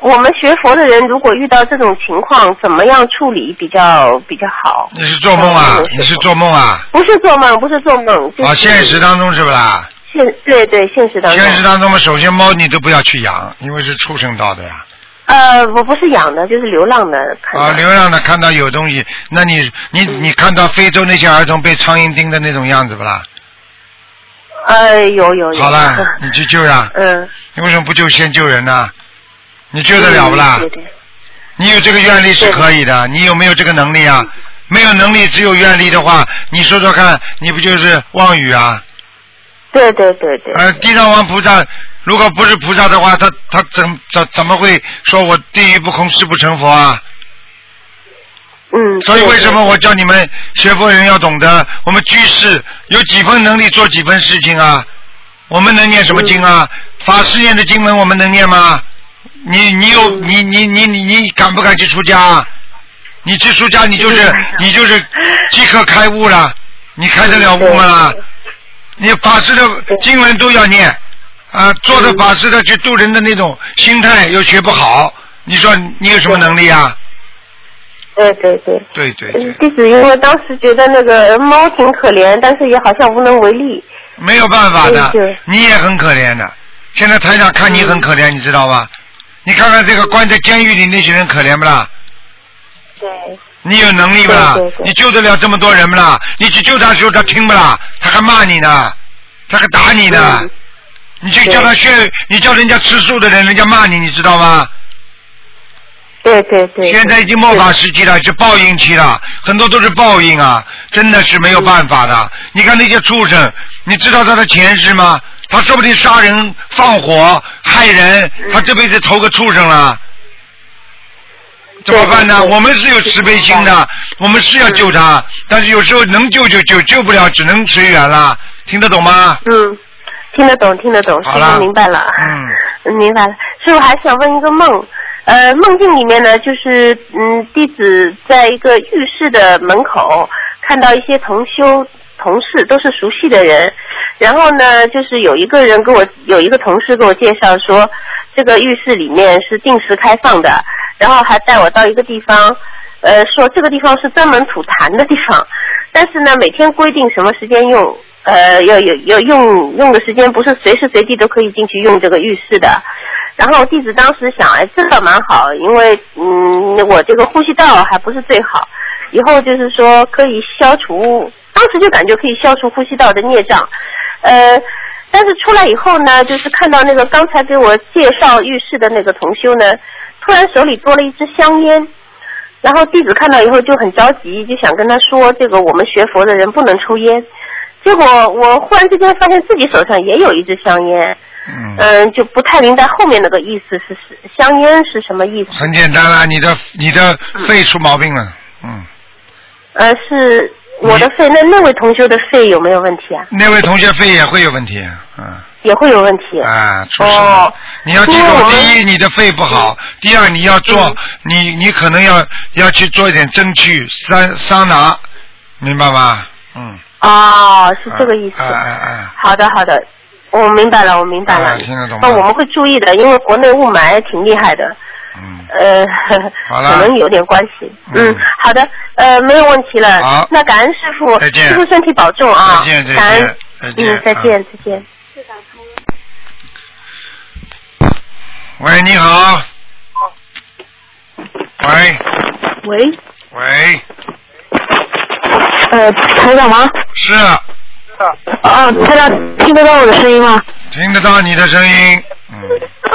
Speaker 8: 我们学佛的人，如果遇到这种情况，怎么样处理比较比较好？
Speaker 2: 你是做梦啊
Speaker 8: 嗯？
Speaker 2: 你是做梦啊？
Speaker 8: 不是做梦，不是做梦，就是
Speaker 2: 啊，现实当中是不啦？
Speaker 8: 现对对现实当中。
Speaker 2: 现实当中嘛，首先猫你都不要去养，因为是畜生道的呀。
Speaker 8: 呃，我不是养的，就是流浪的。看
Speaker 2: 啊，流浪的看到有东西，那你你你看到非洲那些儿童被苍蝇叮的那种样子不啦？
Speaker 8: 呃，有有有。
Speaker 2: 好了，你去救呀。
Speaker 8: 嗯。
Speaker 2: 你为什么不救先救人呢？你救得了不啦？你有这个愿力是可以的，你有没有这个能力啊？没有能力，只有愿力的话，你说说看，你不就是妄语啊？
Speaker 8: 对对对对。
Speaker 2: 呃，地藏王菩萨，如果不是菩萨的话，他他怎怎怎么会说我地狱不空，誓不成佛啊？
Speaker 8: 嗯。
Speaker 2: 所以为什么我叫你们学佛人要懂得，我们居士有几分能力做几分事情啊？我们能念什么经啊？法师念的经文我们能念吗？你你有你你你你你敢不敢去出家？你去出家，你就是你就是即刻开悟了，你开得了悟吗？你法师的经文都要念啊，做着法师的去渡人的那种心态又学不好，你说你有什么能力啊？
Speaker 8: 对对对。
Speaker 2: 对对对。
Speaker 8: 弟子因为当时觉得那个猫挺可怜，但是也好像无能为力。
Speaker 2: 没有办法的
Speaker 8: 对对，
Speaker 2: 你也很可怜的。现在台长看你很可怜，你知道吧？你看看这个关在监狱里那些人可怜不啦？
Speaker 8: 对。
Speaker 2: 你有能力不啦你救得了这么多人不啦？你去救他的时候，他听不啦？他还骂你呢，他还打你呢。你去叫他去，你叫人家吃素的人，人家骂你，你知道吗？
Speaker 8: 对对对。
Speaker 2: 现在已经末法时期了，是报应期了，很多都是报应啊，真的是没有办法的。你看那些畜生，你知道他的前世吗？他说不定杀人、放火、害人，他这辈子投个畜生了。怎么办呢？我们是有慈悲心的，我们是要救他，但是有时候能救就救，救不了只能随缘了。听得懂吗？
Speaker 8: 嗯，听得懂，听得懂，师
Speaker 2: 好了
Speaker 8: 傅明白了。
Speaker 2: 嗯，
Speaker 8: 明白了。师傅还想问一个梦，呃，梦境里面呢，就是嗯，弟子在一个浴室的门口看到一些同修同事，都是熟悉的人。然后呢，就是有一个人跟我有一个同事给我介绍说，这个浴室里面是定时开放的，然后还带我到一个地方，呃，说这个地方是专门吐痰的地方，但是呢，每天规定什么时间用，呃，要有要用用的时间不是随时随地都可以进去用这个浴室的。然后弟子当时想，哎，这个蛮好，因为嗯，我这个呼吸道还不是最好，以后就是说可以消除，当时就感觉可以消除呼吸道的孽障，呃。但是出来以后呢，就是看到那个刚才给我介绍浴室的那个同修呢，突然手里多了一支香烟，然后弟子看到以后就很着急，就想跟他说，这个我们学佛的人不能抽烟。结果我忽然之间发现自己手上也有一支香烟，嗯、就不太明白后面那个意思是是香烟是什么意思？
Speaker 2: 很简单啦，你的你的肺出毛病了，嗯，
Speaker 8: 呃，是我的肺，那那位同学的肺有没有问题啊？
Speaker 2: 那位同学肺也会有问题，嗯。
Speaker 8: 也会有问题。
Speaker 2: 啊，出事
Speaker 8: 哦。
Speaker 2: 你要记住，第一，你的肺不好；第二，你要做，你你可能要要去做一点蒸汽桑桑拿，明白吗？嗯。
Speaker 8: 哦，是这个意思。
Speaker 2: 哎哎哎，
Speaker 8: 好的，好的，我明白了，我明白了。
Speaker 2: 啊听得懂吗
Speaker 8: 那我们会注意的，因为国内雾霾挺厉害的。
Speaker 2: 嗯。
Speaker 8: 呃，
Speaker 2: 好了
Speaker 8: 可能有点关系。
Speaker 2: 嗯
Speaker 8: 嗯，好的，呃，没有问题了。
Speaker 2: 好
Speaker 8: 那感恩师傅，
Speaker 2: 再见
Speaker 8: 师傅身体保重啊。
Speaker 2: 再见再见
Speaker 8: 感恩
Speaker 2: 再见
Speaker 8: 嗯，再见，再见。
Speaker 2: 喂，你好。喂
Speaker 9: 喂，
Speaker 2: 喂，
Speaker 9: 呃，台长吗？
Speaker 2: 是
Speaker 9: 啊，台长听得到我的声音吗？
Speaker 2: 听得到你的声音，嗯，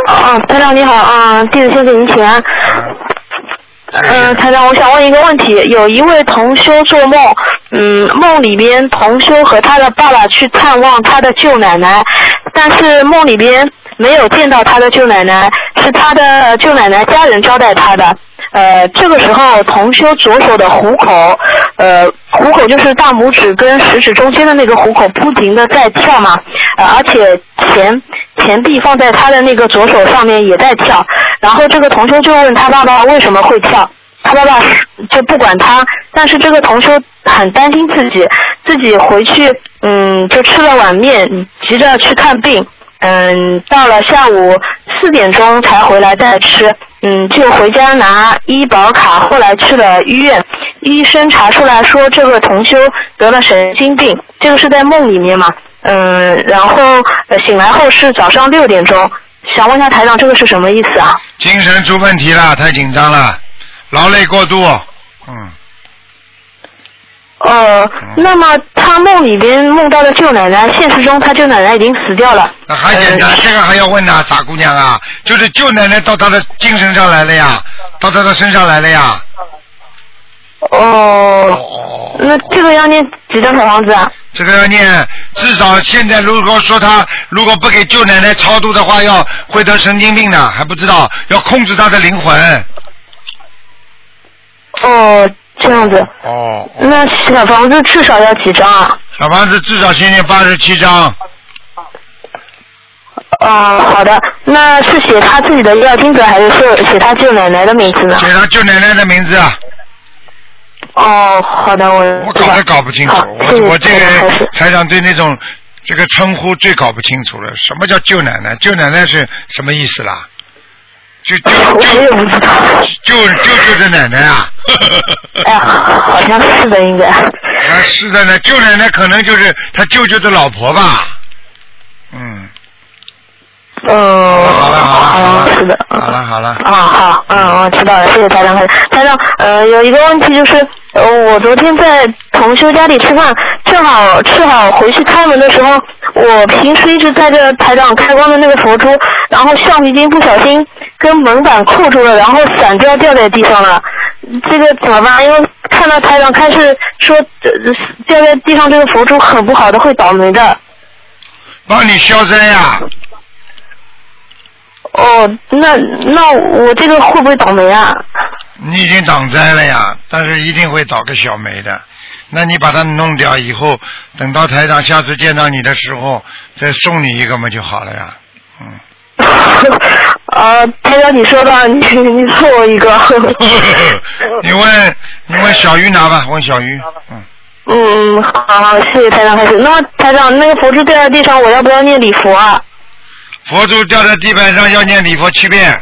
Speaker 9: 啊，台长你好啊，弟子先给您请安。呃，台长，我想问一个问题，有一位同修做梦，嗯，梦里边同修和他的爸爸去探望他的舅奶奶，但是梦里边没有见到他的舅奶奶，是他的舅奶奶家人招待他的。呃，这个时候同修左手的虎口，呃，虎口就是大拇指跟食指中间的那个虎口，不停的在跳嘛，呃，而且钱钱币放在他的那个左手上面也在跳，然后这个同修就问他爸爸为什么会跳，他爸爸就不管他，但是这个同修很担心自己，自己回去嗯就吃了碗面，急着去看病，嗯，到了下午四点钟才回来再吃，嗯，就回家拿医保卡，后来去了医院，医生查出来说这个同修得了神经病，这个是在梦里面嘛，嗯，然后醒来后是早上六点钟，想问一下台长这个是什么意思啊？
Speaker 2: 精神出问题了，太紧张了，劳累过度，嗯，
Speaker 9: 哦，那么他梦里边梦到的舅奶奶，现实中他舅奶奶已经死掉了。
Speaker 2: 那还简单，这个还要问呐，傻姑娘啊，就是舅奶奶到他的精神上来了呀，到他的身上来了呀。
Speaker 9: 哦，那这个要念几张小房子啊？
Speaker 2: 这个要念，至少现在如果说他如果不给舅奶奶超度的话，要会得神经病的，还不知道要控制他的灵魂。
Speaker 9: 哦，这样子。
Speaker 2: 哦。
Speaker 9: 那小房子至少要几张啊？
Speaker 2: 小房子至少先念八十七张。
Speaker 9: 哦，好的。那是写他自己的要金者，还是说写他舅奶奶的名字呢？
Speaker 2: 写他舅奶奶的名字啊。
Speaker 9: 哦，好的，我
Speaker 2: 我搞也搞不清楚，我我这个人台长对那种这个称呼最搞不清楚了。什么叫舅奶奶？舅奶奶是什么意思啦？就就就就舅舅的奶奶啊？
Speaker 9: 哎呀，好像是的，应该。
Speaker 2: 啊，是的呢，舅奶奶可能就是他舅舅的老婆吧？嗯。
Speaker 9: 嗯，
Speaker 2: 好了好了，
Speaker 9: 是的，
Speaker 2: 好了好了。
Speaker 9: 啊好，嗯，我知道了，谢谢台长。台长，呃，有一个问题就是，呃，我昨天在同修家里吃饭，正好吃好回去开门的时候，我平时一直在这台长开光的那个佛珠，然后橡皮筋不小心跟门板扣住了，然后散掉掉在地上了，这个怎么办？因为看到台长开始说，掉在地上这个佛珠很不好的，会倒霉的。
Speaker 2: 帮你消灾呀。
Speaker 9: 哦，那那我这个会不会倒霉啊？
Speaker 2: 你已经挡灾了呀，但是一定会倒个小霉的。那你把它弄掉以后，等到台长下次见到你的时候，再送你一个嘛就好了呀。嗯。
Speaker 9: 啊，台长，你说吧，你你送我一个。
Speaker 2: 你问你问小鱼拿吧，问小鱼。
Speaker 9: 嗯。嗯，好，谢谢台长开始。那么台长，那个佛珠掉在地上，我要不要念礼佛啊？
Speaker 2: 佛珠掉在地板上，要念礼佛七遍。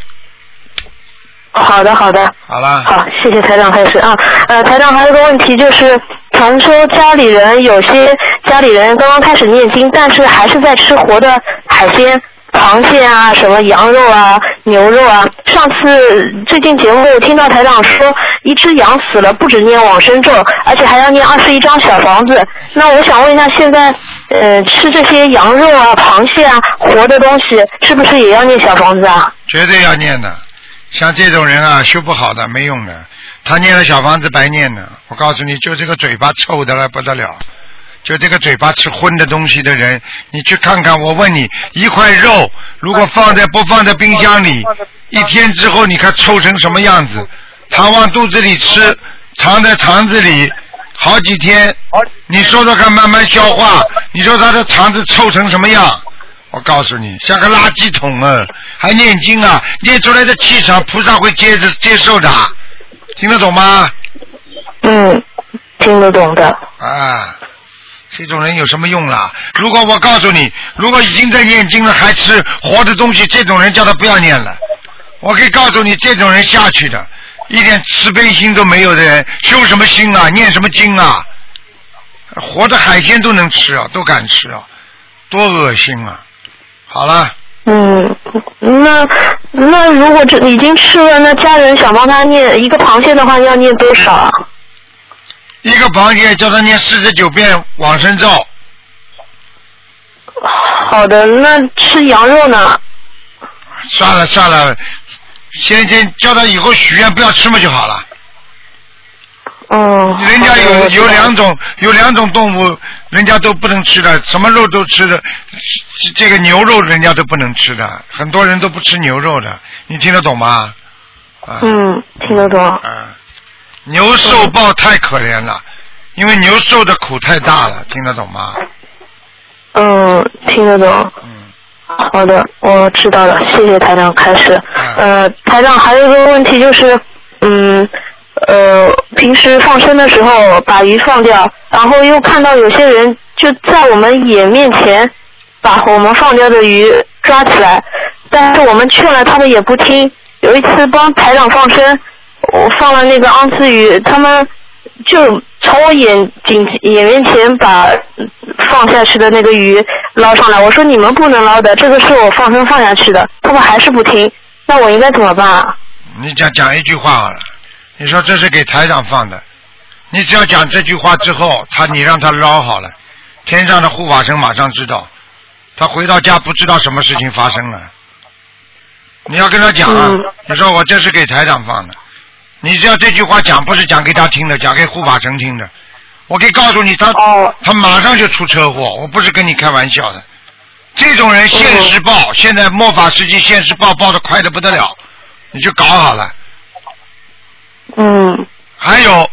Speaker 9: 好的，好的。
Speaker 2: 好了。
Speaker 9: 好，谢谢台长开始啊。呃，台长还有个问题就是，传说家里人有些家里人刚刚开始念经，但是还是在吃活的海鲜。螃蟹啊，什么羊肉啊、牛肉啊。上次最近节目听到台长说，一只羊死了，不止念往生咒，而且还要念二十一张小房子。那我想问一下，现在呃吃这些羊肉啊、螃蟹啊，活的东西，是不是也要念小房子啊？
Speaker 2: 绝对要念的，像这种人啊，修不好的，没用的。他念了小房子白念的，我告诉你就这个嘴巴臭的了不得了。就这个嘴巴吃荤的东西的人，你去看看。我问你，一块肉如果放在不放在冰箱里，一天之后你看臭成什么样子？他往肚子里吃，藏在肠子里好几天，你说说看，慢慢消化，你说他的肠子臭成什么样？我告诉你，像个垃圾桶啊！还念经啊？念出来的气场，菩萨会接着接受的，听得懂吗？
Speaker 9: 嗯，听得懂的。
Speaker 2: 啊。这种人有什么用啦？如果我告诉你，如果已经在念经了还吃活的东西，这种人叫他不要念了。我可以告诉你，这种人下去的，一点慈悲心都没有的人，修什么心啊？念什么经啊？活的海鲜都能吃啊，都敢吃啊，多恶心啊！好了。
Speaker 9: 嗯，那那如果这已经吃了，那家人想帮他念一个螃蟹的话，要念多少啊？
Speaker 2: 一个螃蟹叫他念四十九遍往生咒。
Speaker 9: 好的，那吃羊肉呢？
Speaker 2: 算了算了，先先叫他以后许愿不要吃嘛就好了。
Speaker 9: 哦。
Speaker 2: 人家有有两种有两种动物，人家都不能吃的，什么肉都吃的，这个牛肉人家都不能吃的，很多人都不吃牛肉的，你听得懂吗？
Speaker 9: 嗯，听得懂。
Speaker 2: 嗯。牛受报太可怜了，因为牛受的苦太大了，听得懂吗？
Speaker 9: 嗯，听得懂。
Speaker 2: 嗯。
Speaker 9: 好的，我知道了，谢谢台长开始。呃，台长还有一个问题就是，嗯，呃，平时放生的时候把鱼放掉，然后又看到有些人就在我们眼面前把我们放掉的鱼抓起来，但是我们劝了他们也不听。有一次帮台长放生。我放了那个昂刺鱼，他们就从我眼睛眼面前把放下去的那个鱼捞上来。我说你们不能捞的，这个是我放生放下去的。他们还是不听，那我应该怎么办啊？
Speaker 2: 你讲讲一句话好了，你说这是给台长放的，你只要讲这句话之后，他你让他捞好了，天上的护法神马上知道，他回到家不知道什么事情发生了。你要跟他讲啊，你说我这是给台长放的，你只要这句话讲，不是讲给他听的，讲给护法神听的。我可以告诉你，他他马上就出车祸，我不是跟你开玩笑的。这种人现实报，现在末法时期现实报报的快的不得了，你就搞好了。
Speaker 9: 嗯。
Speaker 2: 还有，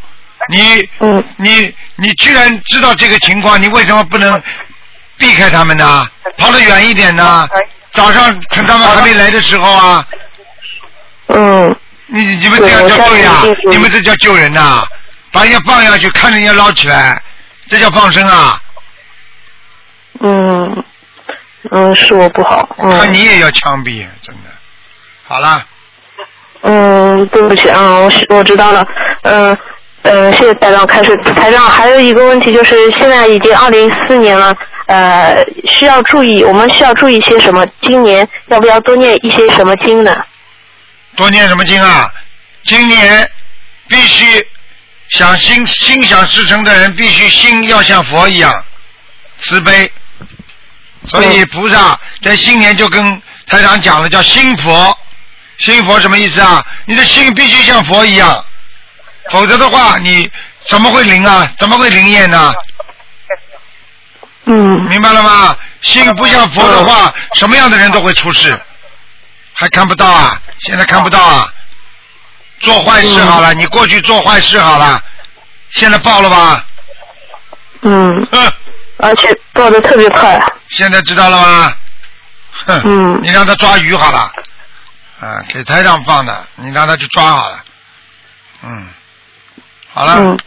Speaker 2: 你，你你居然知道这个情况，你为什么不能避开他们呢？跑得远一点呢？早上趁他们还没来的时候啊。
Speaker 9: 嗯。
Speaker 2: 你你们这样叫对呀？你们这叫救人呐？把人家放下去，看着人家捞起来，这叫放生啊？
Speaker 9: 嗯。嗯，是我不好。
Speaker 2: 看你也要枪毙，真的。好了。
Speaker 9: 嗯，对不起啊，我我知道了。嗯嗯，谢谢台长开始。台长还有一个问题就是，现在已经二零一四年了，呃，需要注意，我们需要注意些什么？今年要不要多念一些什么经呢？
Speaker 2: 多念什么经啊？今年必须想心心想事成的人，必须心要像佛一样慈悲。所以菩萨在新年就跟台长讲了，叫心佛。心佛什么意思啊？你的心必须像佛一样，否则的话，你怎么会灵啊？怎么会灵验呢？
Speaker 9: 嗯。
Speaker 2: 明白了吗？心不像佛的话，什么样的人都会出事。还看不到啊？现在看不到啊？做坏事好了，你过去做坏事好了，现在报了吧？
Speaker 9: 嗯。而且报的特别快。
Speaker 2: 现在知道了吗？哼。
Speaker 9: 嗯。
Speaker 2: 你让他抓鱼好了。啊，给台上放的，你让他去抓好了。嗯，好了。
Speaker 9: 嗯，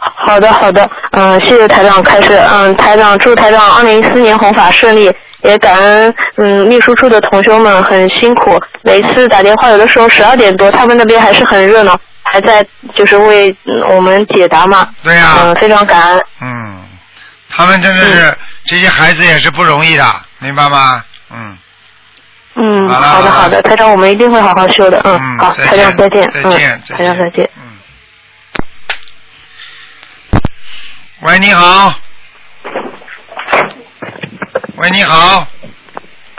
Speaker 9: 好的好的，嗯，谢谢台长开始，嗯，台长祝台长二零一四年红法顺利，也感恩嗯秘书处的同学们很辛苦，每次打电话有的时候十二点多，他们那边还是很热闹，还在就是为我们解答嘛。
Speaker 2: 对呀。
Speaker 9: 嗯，非常感恩。
Speaker 2: 嗯，他们真的是这些孩子也是不容易的，明白吗？嗯。
Speaker 9: 嗯，好的好的，台长，我们一定会好好修的。
Speaker 2: 嗯，
Speaker 9: 好，台长再见。
Speaker 2: 再见，
Speaker 9: 台长再见。
Speaker 2: 嗯。喂，你好。喂，你好。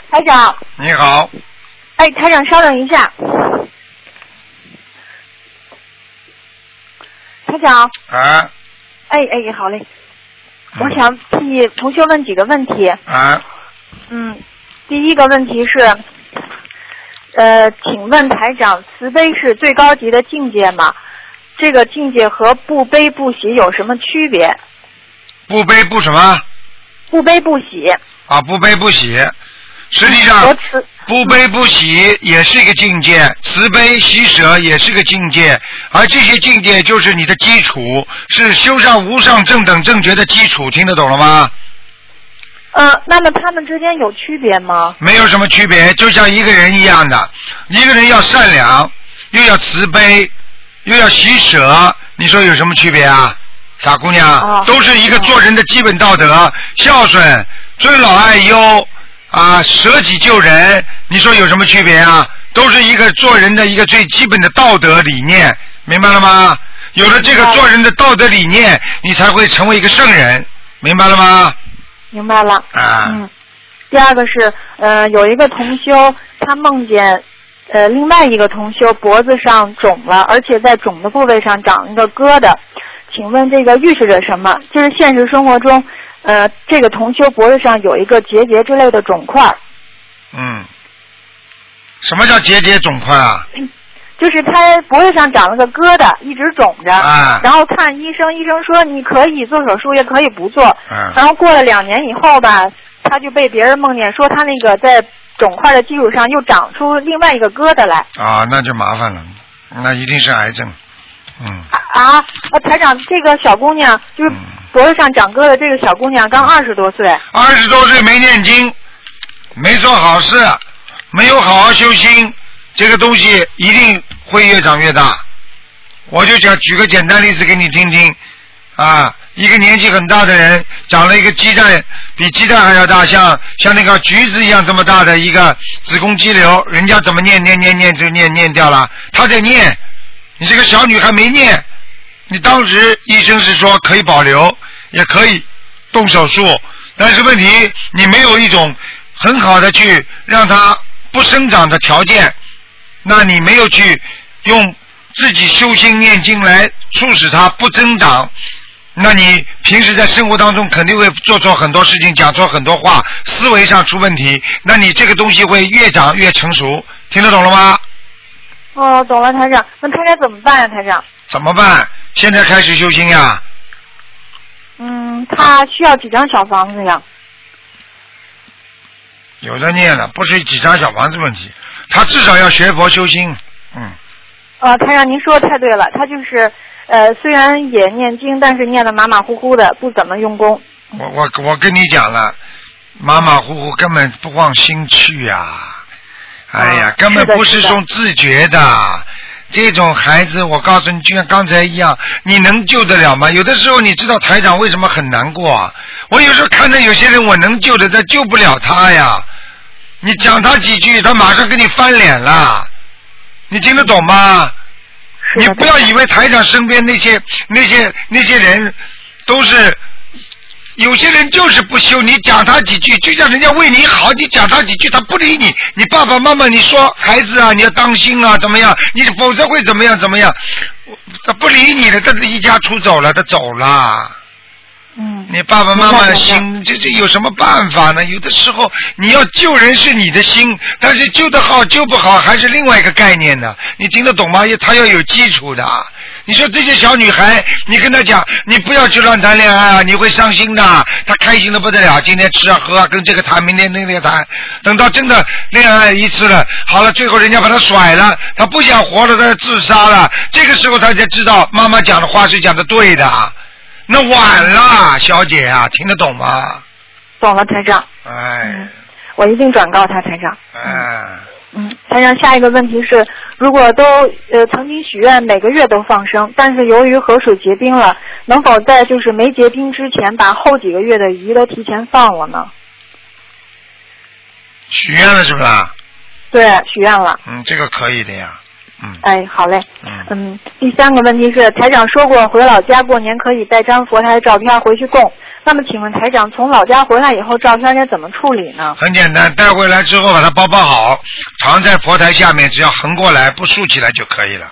Speaker 10: 台长。
Speaker 2: 你好。
Speaker 10: 哎，台长，稍等一下。台长。
Speaker 2: 啊。
Speaker 10: 哎哎，好嘞。我想替同学问几个问题。
Speaker 2: 啊。
Speaker 10: 嗯。第一个问题是，呃，请问台长，慈悲是最高级的境界吗？这个境界和不悲不喜有什么区别？
Speaker 2: 不悲不什么？
Speaker 10: 不悲不喜。
Speaker 2: 啊，不悲不喜，实际上不悲不喜也是一个境界，慈悲喜舍也是个境界，而这些境界就是你的基础，是修上无上正等正觉的基础，听得懂了吗？
Speaker 10: 呃，那么他们之间有区别吗？
Speaker 2: 没有什么区别，就像一个人一样的，一个人要善良，又要慈悲，又要喜舍，你说有什么区别啊？傻姑娘，都是一个做人的基本道德，孝顺、尊老爱幼啊，舍己救人，你说有什么区别啊？都是一个做人的一个最基本的道德理念，明白了吗？有了这个做人的道德理念，你才会成为一个圣人，明白了吗？
Speaker 10: 明白了。
Speaker 2: 啊。
Speaker 10: 嗯。第二个是，呃，有一个同修，他梦见，呃，另外一个同修脖子上肿了，而且在肿的部位上长一个疙瘩，请问这个预示着什么？就是现实生活中，呃，这个同修脖子上有一个结节之类的肿块。
Speaker 2: 嗯。什么叫结节肿块啊？
Speaker 10: 就是他脖子上长了个疙瘩，一直肿着，
Speaker 2: 啊、
Speaker 10: 然后看医生，医生说你可以做手术，也可以不做。
Speaker 2: 嗯、
Speaker 10: 然后过了两年以后吧，他就被别人梦见说他那个在肿块的基础上又长出另外一个疙瘩来。
Speaker 2: 啊，那就麻烦了，那一定是癌症。嗯。
Speaker 10: 啊，台长，这个小姑娘就是脖子上长疙瘩，这个小姑娘刚二十多岁。
Speaker 2: 二十多岁没念经，没做好事，没有好好修心。这个东西一定会越长越大，我就讲举个简单例子给你听听啊，一个年纪很大的人长了一个鸡蛋，比鸡蛋还要大，像像那个橘子一样这么大的一个子宫肌瘤，人家怎么念念念念就念念掉了，他在念，你这个小女孩没念，你当时医生是说可以保留，也可以动手术，但是问题你没有一种很好的去让它不生长的条件，那你没有去用自己修心念经来促使它不增长，那你平时在生活当中肯定会做错很多事情，讲错很多话，思维上出问题，那你这个东西会越长越成熟，听得懂了吗？
Speaker 10: 哦，懂了，台长。那他该怎么办呀，台长？
Speaker 2: 怎么办？现在开始修心呀？
Speaker 10: 嗯，他需要几张小房子呀？
Speaker 2: 有的念了，不是几张小房子问题，他至少要学佛修心，嗯。
Speaker 10: 呃，台长，您说的太对了，他就是呃，虽然也念经，但是念的马马虎虎的，不怎么用功。
Speaker 2: 我我我跟你讲了，马马虎虎根本不往心去呀、哎呀，根本不是种自觉的。这种孩子，我告诉你，就像刚才一样，你能救得了吗？有的时候，你知道台长为什么很难过啊？我有时候看到有些人，我能救的，但救不了他呀。你讲他几句，他马上跟你翻脸了。你听得懂吗？你不要以为台长身边那些那些那些人都是，有些人就是不修。你讲他几句，就像人家为你好，你讲他几句，他不理你。你爸爸妈妈，你说孩子啊，你要当心啊，怎么样？你否则会怎么样？怎么样？他不理你了，他离家出走了，他走了。
Speaker 10: 嗯。
Speaker 2: 你爸爸妈妈的心，这这有什么办法呢？有的时候你要救人是你的心，但是救得好救不好还是另外一个概念呢。你听得懂吗？他要有基础的。你说这些小女孩，你跟她讲，你不要去乱谈恋爱啊，你会伤心的。她开心的不得了，今天吃啊喝啊，跟这个谈，明天那个谈，等到真的恋爱一次了，好了，最后人家把她甩了，她不想活了，她自杀了。这个时候她才知道妈妈讲的话是讲的对的。那晚了，小姐啊，听得懂吗？
Speaker 10: 懂了，台长。
Speaker 2: 哎，
Speaker 10: 我一定转告他，台长。
Speaker 2: 哎，
Speaker 10: 嗯，台长，下一个问题是，如果都呃曾经许愿每个月都放生，但是由于河水结冰了，能否在就是没结冰之前把后几个月的鱼都提前放了呢？
Speaker 2: 许愿了是不是啊？
Speaker 10: 对，许愿了。
Speaker 2: 嗯，这个可以的呀。
Speaker 10: 哎，好嘞。
Speaker 2: 嗯。
Speaker 10: 嗯，第三个问题是，台长说过回老家过年可以带张佛台照片回去供。那么，请问台长，从老家回来以后，照片该怎么处理呢？
Speaker 2: 很简单，带回来之后把它包包好，藏在佛台下面，只要横过来不竖起来就可以了。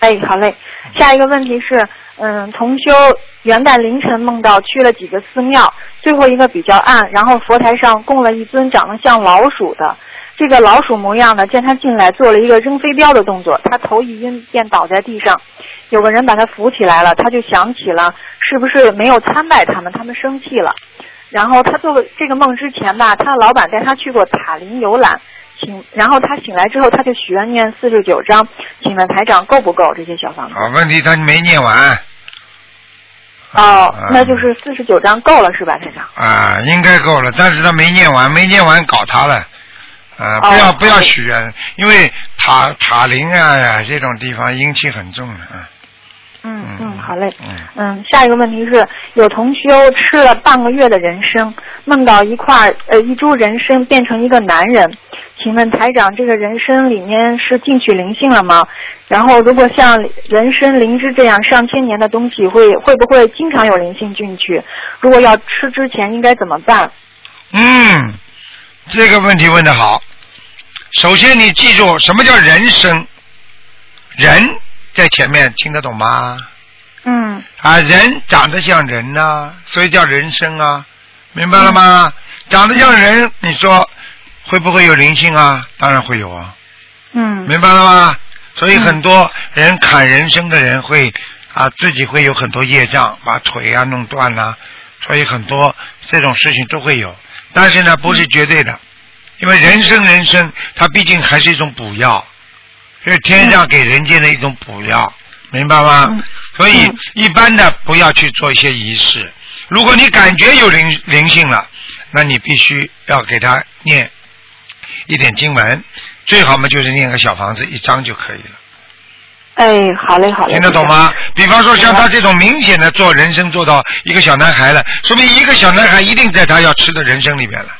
Speaker 10: 哎，好嘞。下一个问题是，嗯，同修元旦凌晨梦到去了几个寺庙，最后一个比较暗，然后佛台上供了一尊长得像老鼠的。这个老鼠模样呢，见他进来做了一个扔飞镖的动作，他头一晕便倒在地上。有个人把他扶起来了，他就想起了是不是没有参拜他们，他们生气了。然后他做这个梦之前吧，他的老板带他去过塔林游览，请，然后他醒来之后他就许愿念四十九章，请问台长够不够这些小房子？
Speaker 2: 好，问题他没念完。
Speaker 10: 哦，那就是四十九章够了是吧，台长？
Speaker 2: 啊，应该够了，但是他没念完，没念完搞他了。啊，不要不要许愿，因为塔塔林啊这种地方阴气很重的啊。
Speaker 10: 嗯嗯，好嘞。嗯嗯，下一个问题是有同修吃了半个月的人参，梦到一块呃一株人参变成一个男人，请问台长，这个人参里面是进去灵性了吗？然后如果像人参、灵芝这样上千年的东西，会会不会经常有灵性进去？如果要吃之前应该怎么办？
Speaker 2: 嗯，这个问题问的好。首先，你记住什么叫人生？人在前面，听得懂吗？
Speaker 10: 嗯。
Speaker 2: 啊，人长得像人呐、所以叫人生啊，明白了吗？长得像人，你说会不会有灵性啊？当然会有啊，
Speaker 10: 嗯
Speaker 2: 明白了吗？所以很多人砍人生的人会啊，自己会有很多业障，把腿啊弄断啦、所以很多这种事情都会有，但是呢，不是绝对的。因为人参人参，它毕竟还是一种补药，是天上给人间的一种补药，明白吗？所以一般的不要去做一些仪式。如果你感觉有灵灵性了，那你必须要给他念一点经文，最好嘛就是念个小房子一张就可以了。
Speaker 10: 哎，好嘞好嘞。
Speaker 2: 听得懂吗？比方说像他这种明显的做人参做到一个小男孩了，说明一个小男孩一定在他要吃的人参里面了。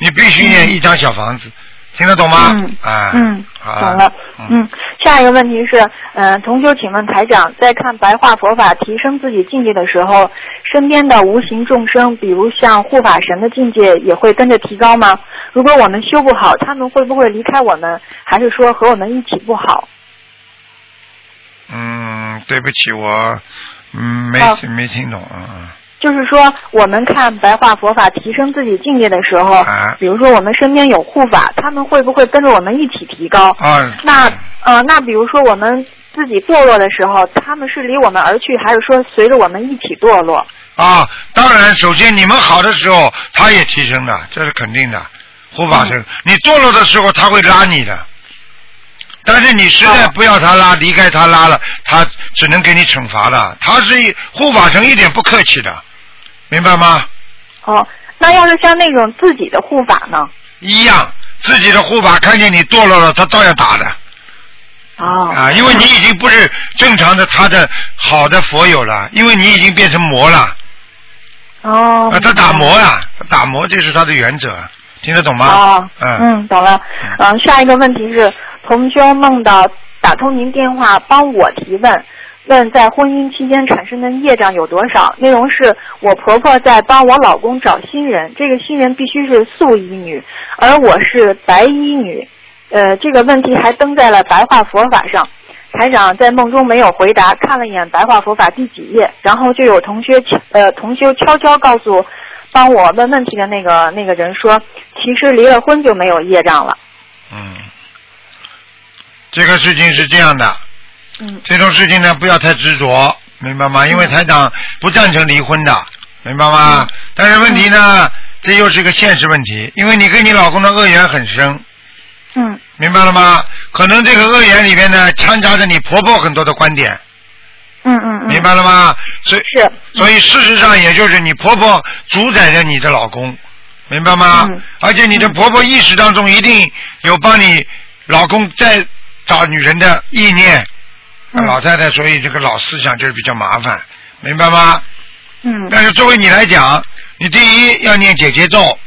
Speaker 2: 你必须念一张小房子，听得懂吗？
Speaker 10: 嗯
Speaker 2: 啊，
Speaker 10: 嗯，
Speaker 2: 好
Speaker 10: 懂了。嗯，下一个问题是，呃，同修，请问台长，在看白话佛法提升自己境界的时候，身边的无形众生，比如像护法神的境界，也会跟着提高吗？如果我们修不好，他们会不会离开我们？还是说和我们一起不好？
Speaker 2: 嗯，对不起，我嗯没、
Speaker 10: 哦
Speaker 2: 没听懂啊。
Speaker 10: 就是说，我们看白话佛法提升自己境界的时候，
Speaker 2: 啊
Speaker 10: 比如说我们身边有护法，他们会不会跟着我们一起提高？
Speaker 2: 啊，
Speaker 10: 那呃，那比如说我们自己堕落的时候，他们是离我们而去，还是说随着我们一起堕落？
Speaker 2: 啊，当然，首先你们好的时候，他也提升的，这是肯定的。护法神，你堕落的时候，他会拉你的。但是你实在不要他拉，离开他拉了，他只能给你惩罚了。他是护法神，一点不客气的，明白吗？
Speaker 10: 哦，那要是像那种自己的护法呢？
Speaker 2: 一样，自己的护法看见你堕落了，他照样打的。
Speaker 10: 哦。
Speaker 2: 啊，因为你已经不是正常的他的好的佛友了，因为你已经变成魔了。
Speaker 10: 哦。
Speaker 2: 啊，他打磨啊，他打磨这是他的原则，听得懂吗？
Speaker 10: 哦，
Speaker 2: 嗯。
Speaker 10: 嗯，懂了。嗯、下一个问题是，同修梦到打通您电话帮我提问，问在婚姻期间产生的业障有多少？内容是我婆婆在帮我老公找新人，这个新人必须是素衣女，而我是白衣女。呃，这个问题还登在了白话佛法上。台长在梦中没有回答，看了一眼白话佛法第几页，然后就有同学呃同修悄悄告诉帮我问问题的那个那个人说，其实离了婚就没有业障了。
Speaker 2: 嗯，这个事情是这样的，
Speaker 10: 嗯，
Speaker 2: 这种事情呢不要太执着，明白吗？因为台长不赞成离婚的，明白吗？但是问题呢，这又是个现实问题，因为你跟你老公的恶缘很深，
Speaker 10: 嗯
Speaker 2: 明白了吗？可能这个恶缘里面呢掺杂着你婆婆很多的观点，
Speaker 10: 嗯嗯嗯，
Speaker 2: 明白了吗？所以
Speaker 10: 是，
Speaker 2: 所以事实上也就是你婆婆主宰着你的老公，明白吗？
Speaker 10: 嗯
Speaker 2: 而且你的婆婆意识当中一定有帮你老公在找女人的意念。
Speaker 10: 嗯
Speaker 2: 老太太，所以这个老思想就是比较麻烦，明白吗？
Speaker 10: 嗯
Speaker 2: 但是作为你来讲，你第一要念姐姐咒，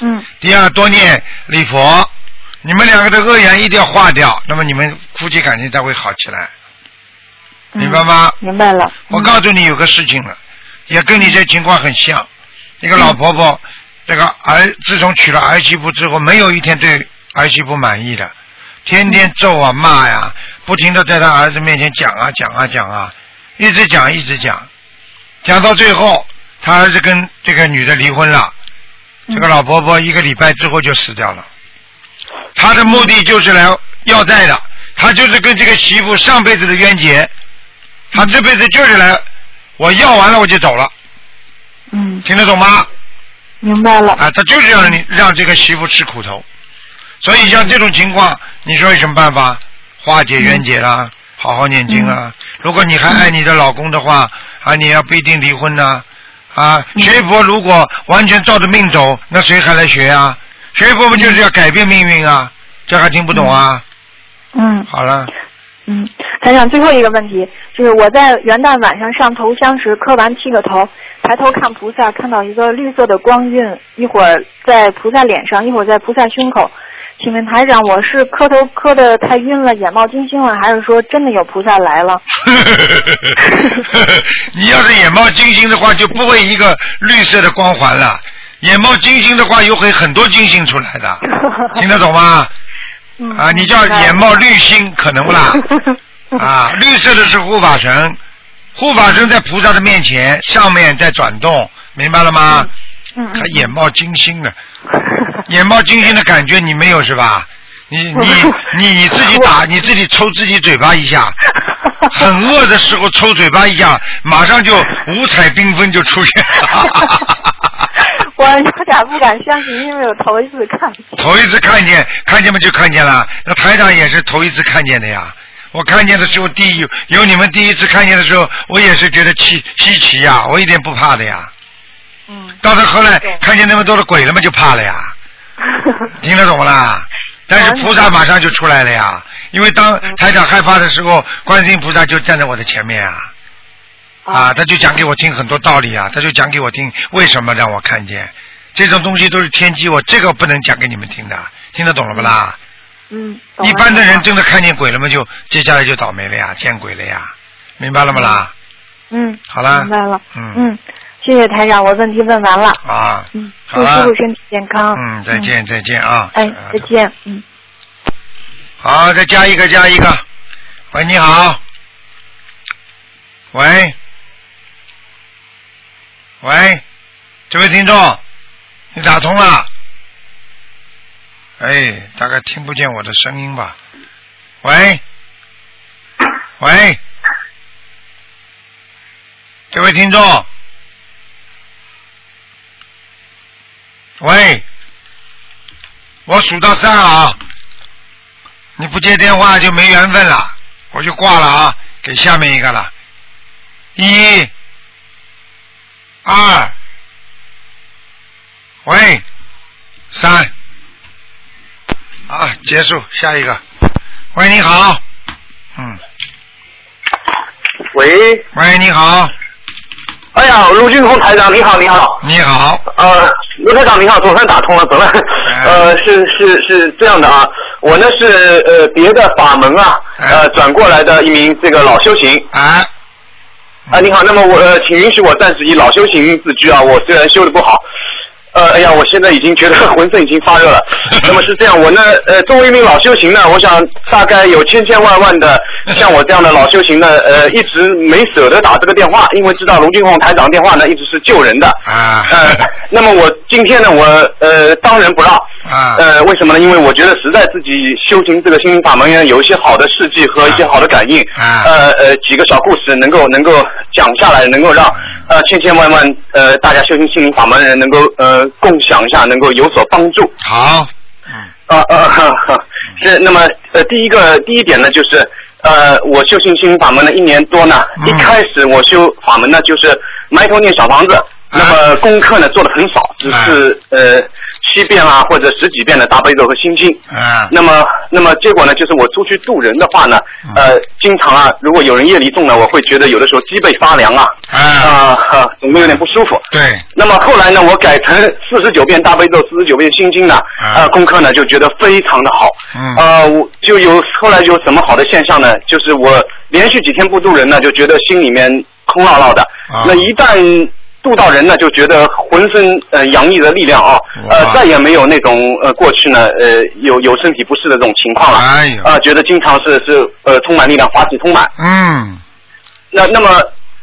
Speaker 10: 嗯
Speaker 2: 第二多念礼佛，你们两个的恶缘一定要化掉，那么你们夫妻感情才会好起来，
Speaker 10: 嗯
Speaker 2: 明白吗？
Speaker 10: 明白了。
Speaker 2: 我告诉你有个事情了，也跟你这情况很像。一个老婆婆，这个儿自从娶了儿媳妇之后，没有一天对儿媳妇满意的，天天揍啊骂呀，不停的在他儿子面前讲啊讲啊讲啊，一直讲一直讲，讲到最后，他儿子跟这个女的离婚了，这个老婆婆一个礼拜之后就死掉了。他的目的就是来要债的，他就是跟这个媳妇上辈子的冤结，他这辈子就是来，我要完了我就走了，
Speaker 10: 嗯，
Speaker 2: 听得懂吗？
Speaker 10: 明白了。
Speaker 2: 啊，他就是让你让这个媳妇吃苦头，所以像这种情况，你说有什么办法化解冤结啦？好好念经啊！如果你还爱你的老公的话，啊，你要不一定离婚呐、啊。学佛如果完全照着命走，那谁还来学啊？学佛不就是要改变命运啊？这还听不懂啊？
Speaker 10: 嗯
Speaker 2: 好了，
Speaker 10: 嗯，台长，最后一个问题就是我在元旦晚上上头香时磕完七个头，抬头看菩萨，看到一个绿色的光晕，一会儿在菩萨脸上，一会儿在菩萨胸口。请问台长，我是磕头磕的太晕了，眼冒金星了，还是说真的有菩萨来了？
Speaker 2: 你要是眼冒金星的话，就不会一个绿色的光环了。眼冒金星的话，又会很多金星出来的，听得懂吗？
Speaker 10: 嗯
Speaker 2: 啊，你叫眼冒绿星，可能不啦？啊，绿色的是护法神，护法神在菩萨的面前，上面在转动，明白了吗？
Speaker 10: 嗯
Speaker 2: 还眼冒金星呢，眼冒金星的感觉你没有是吧？你你 你你自己打，你自己抽自己嘴巴一下，很饿的时候抽嘴巴一下，马上就五彩缤纷就出现了。
Speaker 10: 我有点不敢相信，因为我头一次看见。
Speaker 2: 头一次看见，看见嘛就看见了。那台长也是头一次看见的呀。我看见的时候，第一有你们第一次看见的时候，我也是觉得稀稀奇呀，我一点不怕的呀。
Speaker 10: 嗯。
Speaker 2: 到了后来看见那么多的鬼了嘛，就怕了呀。听得懂不啦？但是菩萨马上就出来了呀，因为当台长害怕的时候，观世音菩萨就站在我的前面啊。啊，他就讲给我听很多道理啊，他就讲给我听为什么让我看见，这种东西都是天机，我这个不能讲给你们听的，听得懂了不啦？
Speaker 10: 嗯，
Speaker 2: 一般的人真的看见鬼了嘛，就接下来就倒霉了呀，见鬼了呀，明白了吗啦？
Speaker 10: 嗯，
Speaker 2: 好啦。
Speaker 10: 明白了。
Speaker 2: 嗯。
Speaker 10: 嗯，谢谢台长，我问题问完了。
Speaker 2: 啊，
Speaker 10: 嗯，祝师傅身体健康。
Speaker 2: 嗯，再见再见啊。
Speaker 10: 哎，再见。嗯。
Speaker 2: 好，再加一个加一个。喂，你好。喂。喂，这位听众，你打通了？哎，大概听不见我的声音吧？喂，喂，这位听众，喂，我数到三啊，你不接电话就没缘分了，我就挂了啊，给下面一个了，一。二，喂，三，啊，结束，下一个。喂，你好，嗯，
Speaker 11: 喂，
Speaker 2: 喂，你好，
Speaker 11: 哎呀，卢俊宏台长，你好，你好。
Speaker 2: 你好。
Speaker 11: 呃，卢台长你好，总算打通了，怎么。呃，是是是这样的啊，我呢是呃别的法门啊，呃转过来的一名这个老修行。
Speaker 2: 啊。
Speaker 11: 啊，你好，那么我呃，请允许我暂时以老修行自居啊，我虽然修的不好。呃，哎呀，我现在已经觉得 浑身已经发热了。那么是这样，我呢，呃，作为一名老修行呢，我想大概有千千万万的像我这样的老修行呢，呃，一直没舍得打这个电话，因为知道卢俊宏台长电话呢一直是救人的。
Speaker 2: 啊。
Speaker 11: 呃，那么我今天呢，我呃当仁不让。
Speaker 2: 啊。
Speaker 11: 呃，为什么呢？因为我觉得实在自己修行这个心灵法门呢，有一些好的事迹和一些好的感应。
Speaker 2: 啊。
Speaker 11: 呃呃，几个小故事能够能够讲下来，能够让呃千千万万呃大家修行心灵法门的人能够呃共享一下，能够有所帮助。
Speaker 2: 好。
Speaker 11: 啊啊哈哈，是那么呃第一个第一点呢就是呃我修行心灵法门呢一年多呢，一开始我修法门呢就是埋头念小房子。那么功课呢做的很少，只是呃七遍啊或者十几遍的大悲咒和心经。
Speaker 2: 啊。
Speaker 11: 那么那么结果呢，就是我出去渡人的话呢，呃，经常啊，如果有人夜里重呢，我会觉得有的时候脊背发凉啊，啊啊，总会有点不舒服。
Speaker 2: 对。
Speaker 11: 那么后来呢，我改成四十九遍大悲咒，四十九遍心经呢，呃，功课呢就觉得非常的好。
Speaker 2: 嗯。
Speaker 11: 呃，我就有后来有什么好的现象呢？就是我连续几天不渡人呢，就觉得心里面空落落的。
Speaker 2: 啊
Speaker 11: 那一旦渡到人呢，就觉得浑身呃洋溢的力量啊，呃再也没有那种呃过去呢呃有有身体不适的这种情况了。啊、觉得经常是是呃充满力量，法体充满。
Speaker 2: 嗯。
Speaker 11: 那那么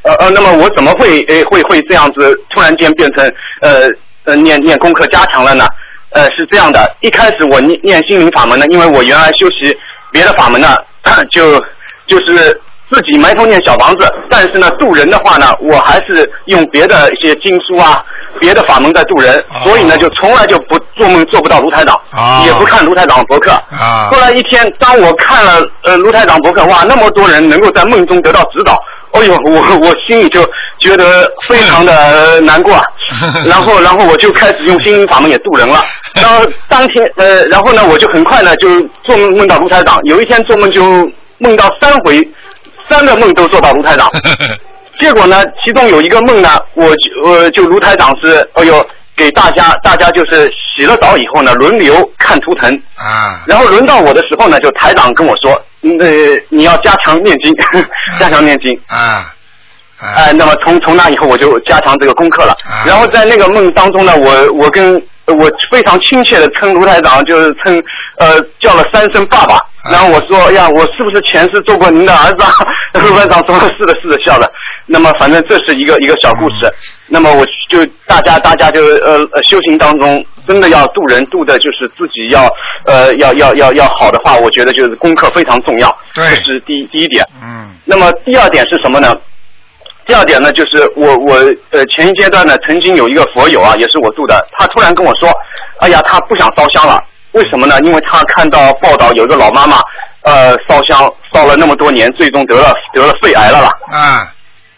Speaker 11: 呃呃，那么我怎么会诶会会这样子突然间变成呃呃念念功课加强了呢？呃是这样的，一开始我念念心灵法门呢，因为我原来修习别的法门呢，就就是自己埋头念小房子，但是呢渡人的话呢，我还是用别的一些经书啊，别的法门在渡人，所以呢就从来就不做梦做不到卢台长，也不看卢台长的博客。
Speaker 2: 啊。
Speaker 11: 后来一天，当我看了呃卢台长博客，哇，那么多人能够在梦中得到指导，哎呦，我我心里就觉得非常的呃 难过啊。然后，然后我就开始用心灵法门也渡人了。然后当天呃，然后呢，我就很快呢就做梦梦到卢台长。有一天做梦就梦到三回，三个梦都做到卢台长。结果呢，其中有一个梦呢，我就呃就卢台长是，哎呦，给大家大家就是洗了澡以后呢，轮流看图腾。
Speaker 2: 啊。
Speaker 11: 然后轮到我的时候呢，就台长跟我说，嗯呃，你要加强念经，加强念经。
Speaker 2: 啊。
Speaker 11: 哎、那么从从那以后我就加强这个功课了。然后在那个梦当中呢，我我跟我非常亲切的称卢台长，就是称呃叫了三声爸爸。然后我说，哎呀，我是不是前世做过您的儿子啊？卢台长说是的，是的，笑了。那么反正这是一个一个小故事。那么我就大家大家就呃呃修行当中真的要渡人渡的就是自己要呃要要要要好的话，我觉得就是功课非常重要。
Speaker 2: 对
Speaker 11: 这是第一第一点。
Speaker 2: 嗯。
Speaker 11: 那么第二点是什么呢？第二点呢，就是我我呃前一阶段呢，曾经有一个佛友啊，也是我度的，他突然跟我说，哎呀，他不想烧香了，为什么呢？因为他看到报道有一个老妈妈，呃，烧香烧了那么多年，最终得了得了肺癌了啦。
Speaker 2: 啊。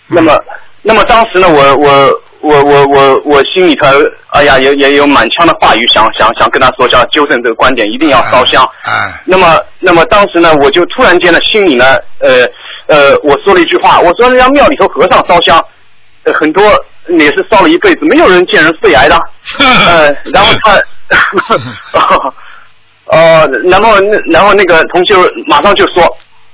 Speaker 11: 那么那么当时呢，我我我我我我心里头，哎呀，也也有满腔的话语想想想跟他说，想纠正这个观点，一定要烧香。
Speaker 2: 啊。
Speaker 11: 那么，那么当时呢，我就突然间呢，心里呢，呃呃，我说了一句话，我说人家庙里头和尚烧香，呃，很多也是烧了一辈子，没有人见人肺癌的，呃，然后他，呃，然后那然后那个同学马上就说，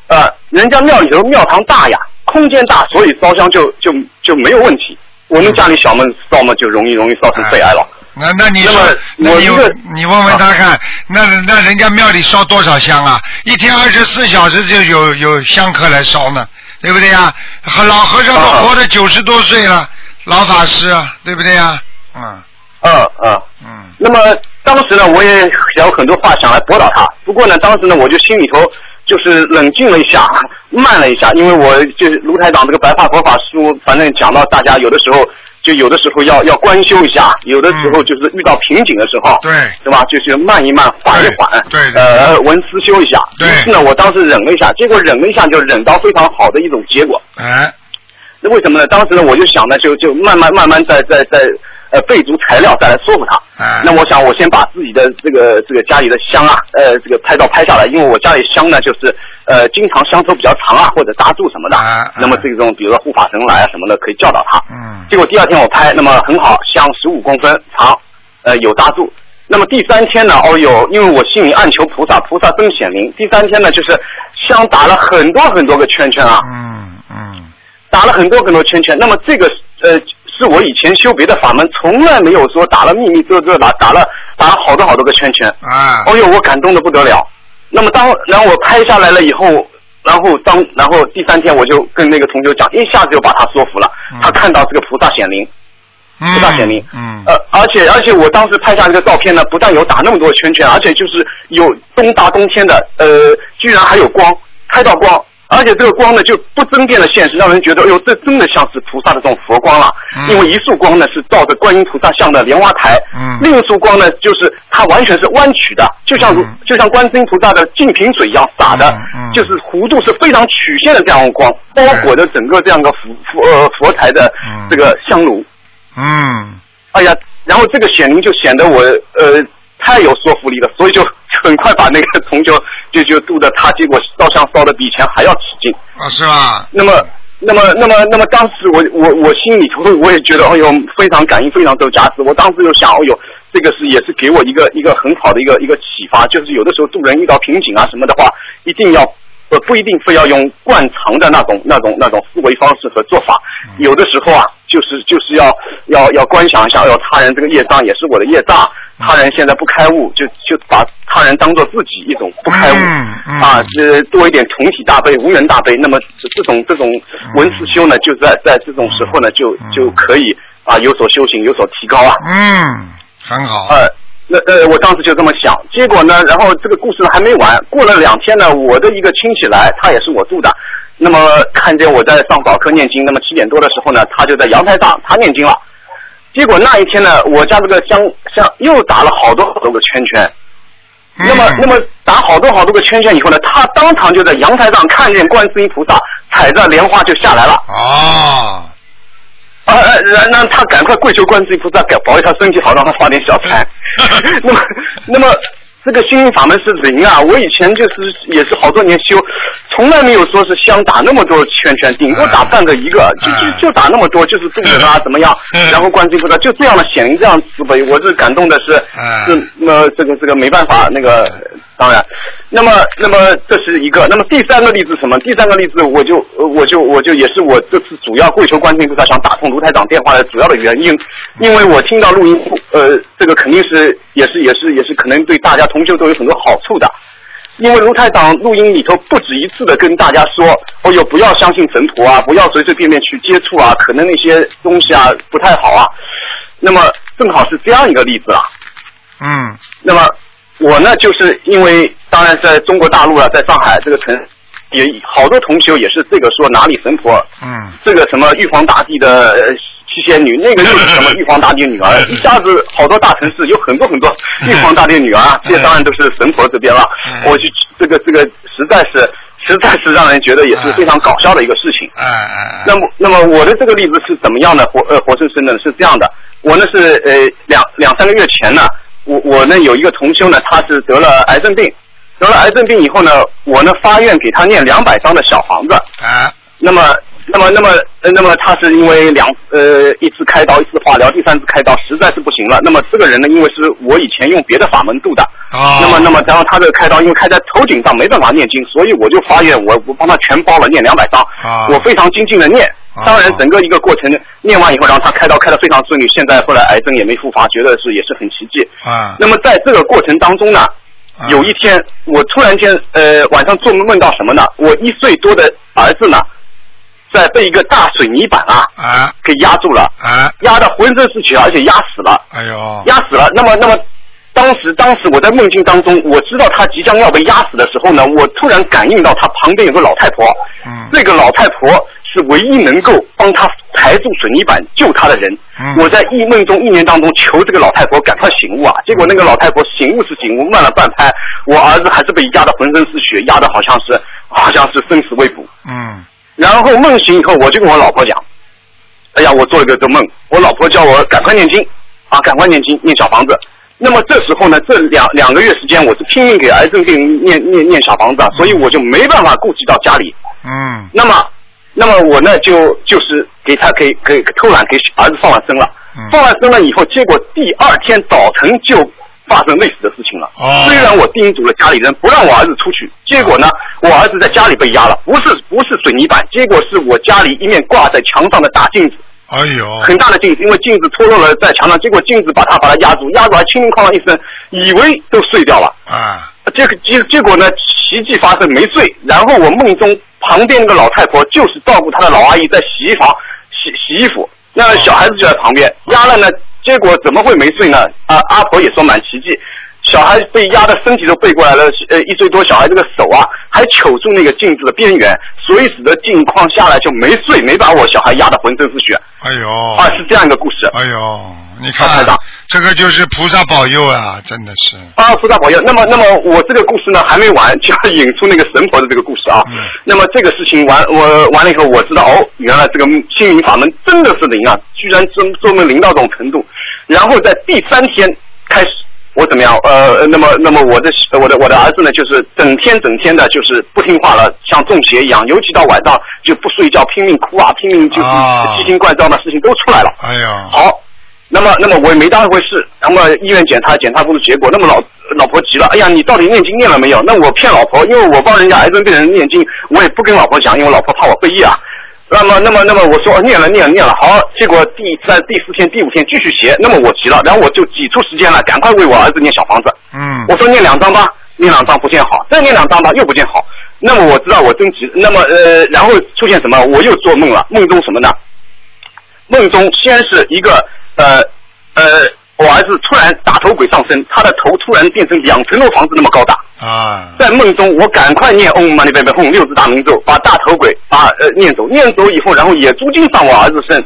Speaker 11: 呃，人家庙里头庙堂大呀，空间大，所以烧香就就就没有问题。我们家里小门烧嘛，就容易容易烧成肺癌了。
Speaker 2: 那那你说
Speaker 11: 那么，
Speaker 2: 那你
Speaker 11: 我
Speaker 2: 你问问他看，那那人家庙里烧多少香啊？一天二十四小时就有有香客来烧呢，对不对呀？和老和尚都
Speaker 11: 啊
Speaker 2: 活到九十多岁了，老法师啊，对不对呀？嗯
Speaker 11: 嗯嗯。
Speaker 2: 嗯。
Speaker 11: 那么当时呢，我也有很多话想来驳倒他，不过呢，当时呢，我就心里头就是冷静了一下，慢了一下，因为我就是卢台长这个白话佛法书，反正讲到大家有的时候就有的时候要要关修一下，有的时候就是遇到瓶颈的时候，
Speaker 2: 对
Speaker 11: 对吧？就是慢一慢，缓一缓，
Speaker 2: 对对
Speaker 11: 呃，文思修一下。
Speaker 2: 对
Speaker 11: 于是呢，我当时忍了一下，结果忍了一下就忍到非常好的一种结果。
Speaker 2: 哎，
Speaker 11: 那为什么呢？当时呢，我就想呢，就就慢慢慢慢再再再呃备足材料再来说服他。
Speaker 2: 哎
Speaker 11: 那我想我先把自己的这个这个家里的香啊，呃，这个拍照拍下来，因为我家里香呢就是呃经常香头比较长啊，或者搭柱什么的。那么这种比如说护法神来啊什么的，可以教导他。
Speaker 2: 嗯。
Speaker 11: 结果第二天我拍，那么很好，香十五公分长，呃有搭柱。那么第三天呢，哦哟，因为我心里暗求菩萨，菩萨真显灵。第三天呢，就是香打了很多很多个圈圈啊。
Speaker 2: 嗯嗯。
Speaker 11: 打了很多很多圈圈。那么这个呃，是我以前修别的法门从来没有说打了密密遮遮打，打了打了好多好多个圈圈。
Speaker 2: 啊。
Speaker 11: 哦呦，我感动的不得了。那么当然后我拍下来了以后，然后当然后第三天我就跟那个同学讲，一下子就把他说服了。他看到这个菩萨显灵。菩萨显灵，
Speaker 2: 嗯，
Speaker 11: 呃，而且而且我当时拍下这个照片呢，不但有打那么多圈圈，而且就是有东大冬天的，呃，居然还有光，拍到光，而且这个光呢就不争辩的现实，让人觉得，哎呦，这真的像是菩萨的这种佛光了。
Speaker 2: 嗯。
Speaker 11: 因为一束光呢是照着观音菩萨像的莲花台，
Speaker 2: 嗯。
Speaker 11: 另一束光呢就是它完全是弯曲的，就像如、就像观世音菩萨的净瓶水一样洒的，
Speaker 2: 嗯
Speaker 11: 就是弧度是非常曲线的这样的光，包裹着整个这样的佛佛呃佛台的这个香炉。
Speaker 2: 嗯，
Speaker 11: 哎呀，然后这个显灵就显得我呃太有说服力了，所以就很快把那个同修就就渡的他，结果烧香烧的比以前还要起劲。
Speaker 2: 啊是吧？
Speaker 11: 那么，那么，那么，那么当时我我我心里头我也觉得，哎呦，非常感应，非常受加持。我当时就想，哎呦，这个是也是给我一个一个很好的一个一个启发，就是有的时候渡人遇到瓶颈啊什么的话，一定要。呃，不一定非要用惯常的那种、那种、那种思维方式和做法，有的时候啊，就是就是要要要观想一下，要他人这个业障也是我的业障，他人现在不开悟，就就把他人当做自己一种不开悟、啊，这多一点同体大悲、无缘大悲，那么这这种这种文思修呢，就在在这种时候呢，就就可以啊有所修行，有所提高啊。
Speaker 2: 嗯，很好。
Speaker 11: 呃，那呃，我当时就这么想，结果呢，然后这个故事还没完，过了两天呢，我的一个亲戚来，他也是我住的，那么看见我在上早课念经，那么七点多的时候呢，他就在阳台上他念经了，结果那一天呢，我家这个香香又打了好多好多个圈圈。那么，那么打好多好多个圈圈以后呢，他当场就在阳台上看见观世音菩萨踩着莲花就下来了。
Speaker 2: 啊。
Speaker 11: 啊，呃让让他赶快跪求观世音菩萨，给保佑他身体好，让他发点小财。那么，那么这个心灵法门是灵啊！我以前就是也是好多年修，从来没有说是想打那么多圈圈，顶多打半个一个，就就就打那么多，就是度人啊怎么样？然后观世音菩萨就这样的显灵，这样慈悲，我是感动的是，是那么这个这个没办法，那个当然，那么那么这是一个，那么第三个例子什么？第三个例子我就呃我就我就也是我这次主要跪求观世音菩萨想打通卢台长电话的主要的原因，因为我听到录音，呃，这个肯定是也是也是也是可能对大家同修都有很多好处的。因为卢台长录音里头不止一次的跟大家说，哦哟，不要相信神婆啊，不要随随便便去接触啊，可能那些东西啊不太好啊。那么正好是这样一个例子啊。
Speaker 2: 嗯。
Speaker 11: 那么我呢，就是因为当然在中国大陆啊，在上海这个城，也好多同学也是这个说哪里神婆，
Speaker 2: 嗯，
Speaker 11: 这个什么玉皇大帝的呃七仙女，那个又是什么玉皇大帝女儿，一下子好多大城市有很多很多玉皇大帝女儿啊，这些当然都是神婆这边了。我就这个这个实在是实在是让人觉得也是非常搞笑的一个事情。
Speaker 2: 哎哎
Speaker 11: 那么，那么我的这个例子是怎么样的？活呃活生生的是这样的，我呢是呃两两三个月前呢，我我呢有一个同修呢，他是得了癌症病，得了癌症病以后呢，我呢发愿给他念两百张的小房子。
Speaker 2: 啊。
Speaker 11: 那么那么，那么，呃那么他是因为两呃一次开刀，一次化疗，第三次开刀实在是不行了。那么这个人呢，因为是我以前用别的法门度的，
Speaker 2: 啊
Speaker 11: 那么，那么然后他这个开刀因为开在头顶上没办法念经，所以我就发愿我我帮他全包了，念两百张，
Speaker 2: 啊
Speaker 11: 我非常精进的念。当然，整个一个过程念完以后，然后他开刀开得非常顺利，现在后来癌症也没复发，觉得是也是很奇迹。
Speaker 2: 啊
Speaker 11: 那么在这个过程当中呢，有一天我突然间呃晚上做梦梦到什么呢？我一岁多的儿子呢，在被一个大水泥板啊
Speaker 2: 啊
Speaker 11: 给压住了，
Speaker 2: 啊
Speaker 11: 压得浑身是血，而且压死了，
Speaker 2: 哎呦
Speaker 11: 压死了。那么那么。当时，当时我在梦境当中，我知道他即将要被压死的时候呢，我突然感应到他旁边有个老太婆，
Speaker 2: 嗯
Speaker 11: 这个老太婆是唯一能够帮他抬住水泥板救他的人。
Speaker 2: 嗯
Speaker 11: 我在一梦中、一年当中求这个老太婆赶快醒悟啊！结果那个老太婆醒悟是醒悟，慢了半拍，我儿子还是被压得浑身是血，压得好像是好像是生死未卜。
Speaker 2: 嗯
Speaker 11: 然后梦醒以后，我就跟我老婆讲：“哎呀，我做了个个梦，我老婆叫我赶快念经啊，赶快念经，念小房子。”那么这时候呢，这两两个月时间，我是拼命给癌症病人念念念小房子啊，所以我就没办法顾及到家里。
Speaker 2: 嗯
Speaker 11: 那么，那么我呢就就是给他给给偷懒给儿子放了生了，放了生了以后，结果第二天早晨就发生类似的事情了。
Speaker 2: 哦
Speaker 11: 虽然我叮嘱了家里人不让我儿子出去，结果呢，我儿子在家里被压了，不是不是水泥板，结果是我家里一面挂在墙上的大镜子。
Speaker 2: 哎呦
Speaker 11: 很大的镜子，因为镜子脱落了在墙上，结果镜子把他把他压住，压住还轻轻哐啷一声，以为都碎掉了。
Speaker 2: 啊
Speaker 11: 这个结结果呢，奇迹发生没碎。然后我梦中旁边那个老太婆就是照顾她的老阿姨在洗衣房洗洗衣服，那小孩子就在旁边压了呢，结果怎么会没碎呢？啊，阿婆也说蛮奇迹。小孩被压的身体都背过来了，呃，一岁多小孩这个手啊，还揪住那个镜子的边缘，所以使得镜框下来就没碎，没把我小孩压得浑身是血。
Speaker 2: 哎呦
Speaker 11: 啊，是这样一个故事。
Speaker 2: 哎呦，你看这个就是菩萨保佑啊，真的是。
Speaker 11: 啊，菩萨保佑。那么，那么我这个故事呢还没完，就要引出那个神婆的这个故事啊。那么这个事情完，我完了以后，我知道哦，原来这个心灵法门真的是灵啊，居然真做梦灵到这种程度。然后在第三天开始，我怎么样？呃，那么，那么我的我的我的儿子呢，就是整天整天的，就是不听话了，像中邪一样，尤其到晚上就不睡觉，拼命哭啊，拼命就是奇形怪状的事情都出来了。
Speaker 2: 哎呀，
Speaker 11: 好，那么那么我也没当一回事。那么医院检查检查不出结果，那么老老婆急了，哎呀，你到底念经念了没有？那我骗老婆，因为我帮人家癌症病人念经，我也不跟老婆讲，因为老婆怕我背业啊。那么那么那么我说念了念了念了，好，结果第三第四天第五天继续写，那么我急了，然后我就挤出时间了，赶快为我儿子念小房子。
Speaker 2: 嗯
Speaker 11: 我说念两张吧，念两张不见好，再念两张吧又不见好。那么我知道我真急，那么呃，然后出现什么？我又做梦了，梦中什么呢？梦中先是一个呃呃，我儿子突然大头鬼上身，他的头突然变成两层楼房子那么高大。
Speaker 2: 啊。
Speaker 11: 在梦中，我赶快念 Om Mani Padme Hum 六字大明咒，把大头鬼啊呃念走，念走以后，然后野猪精上我儿子身，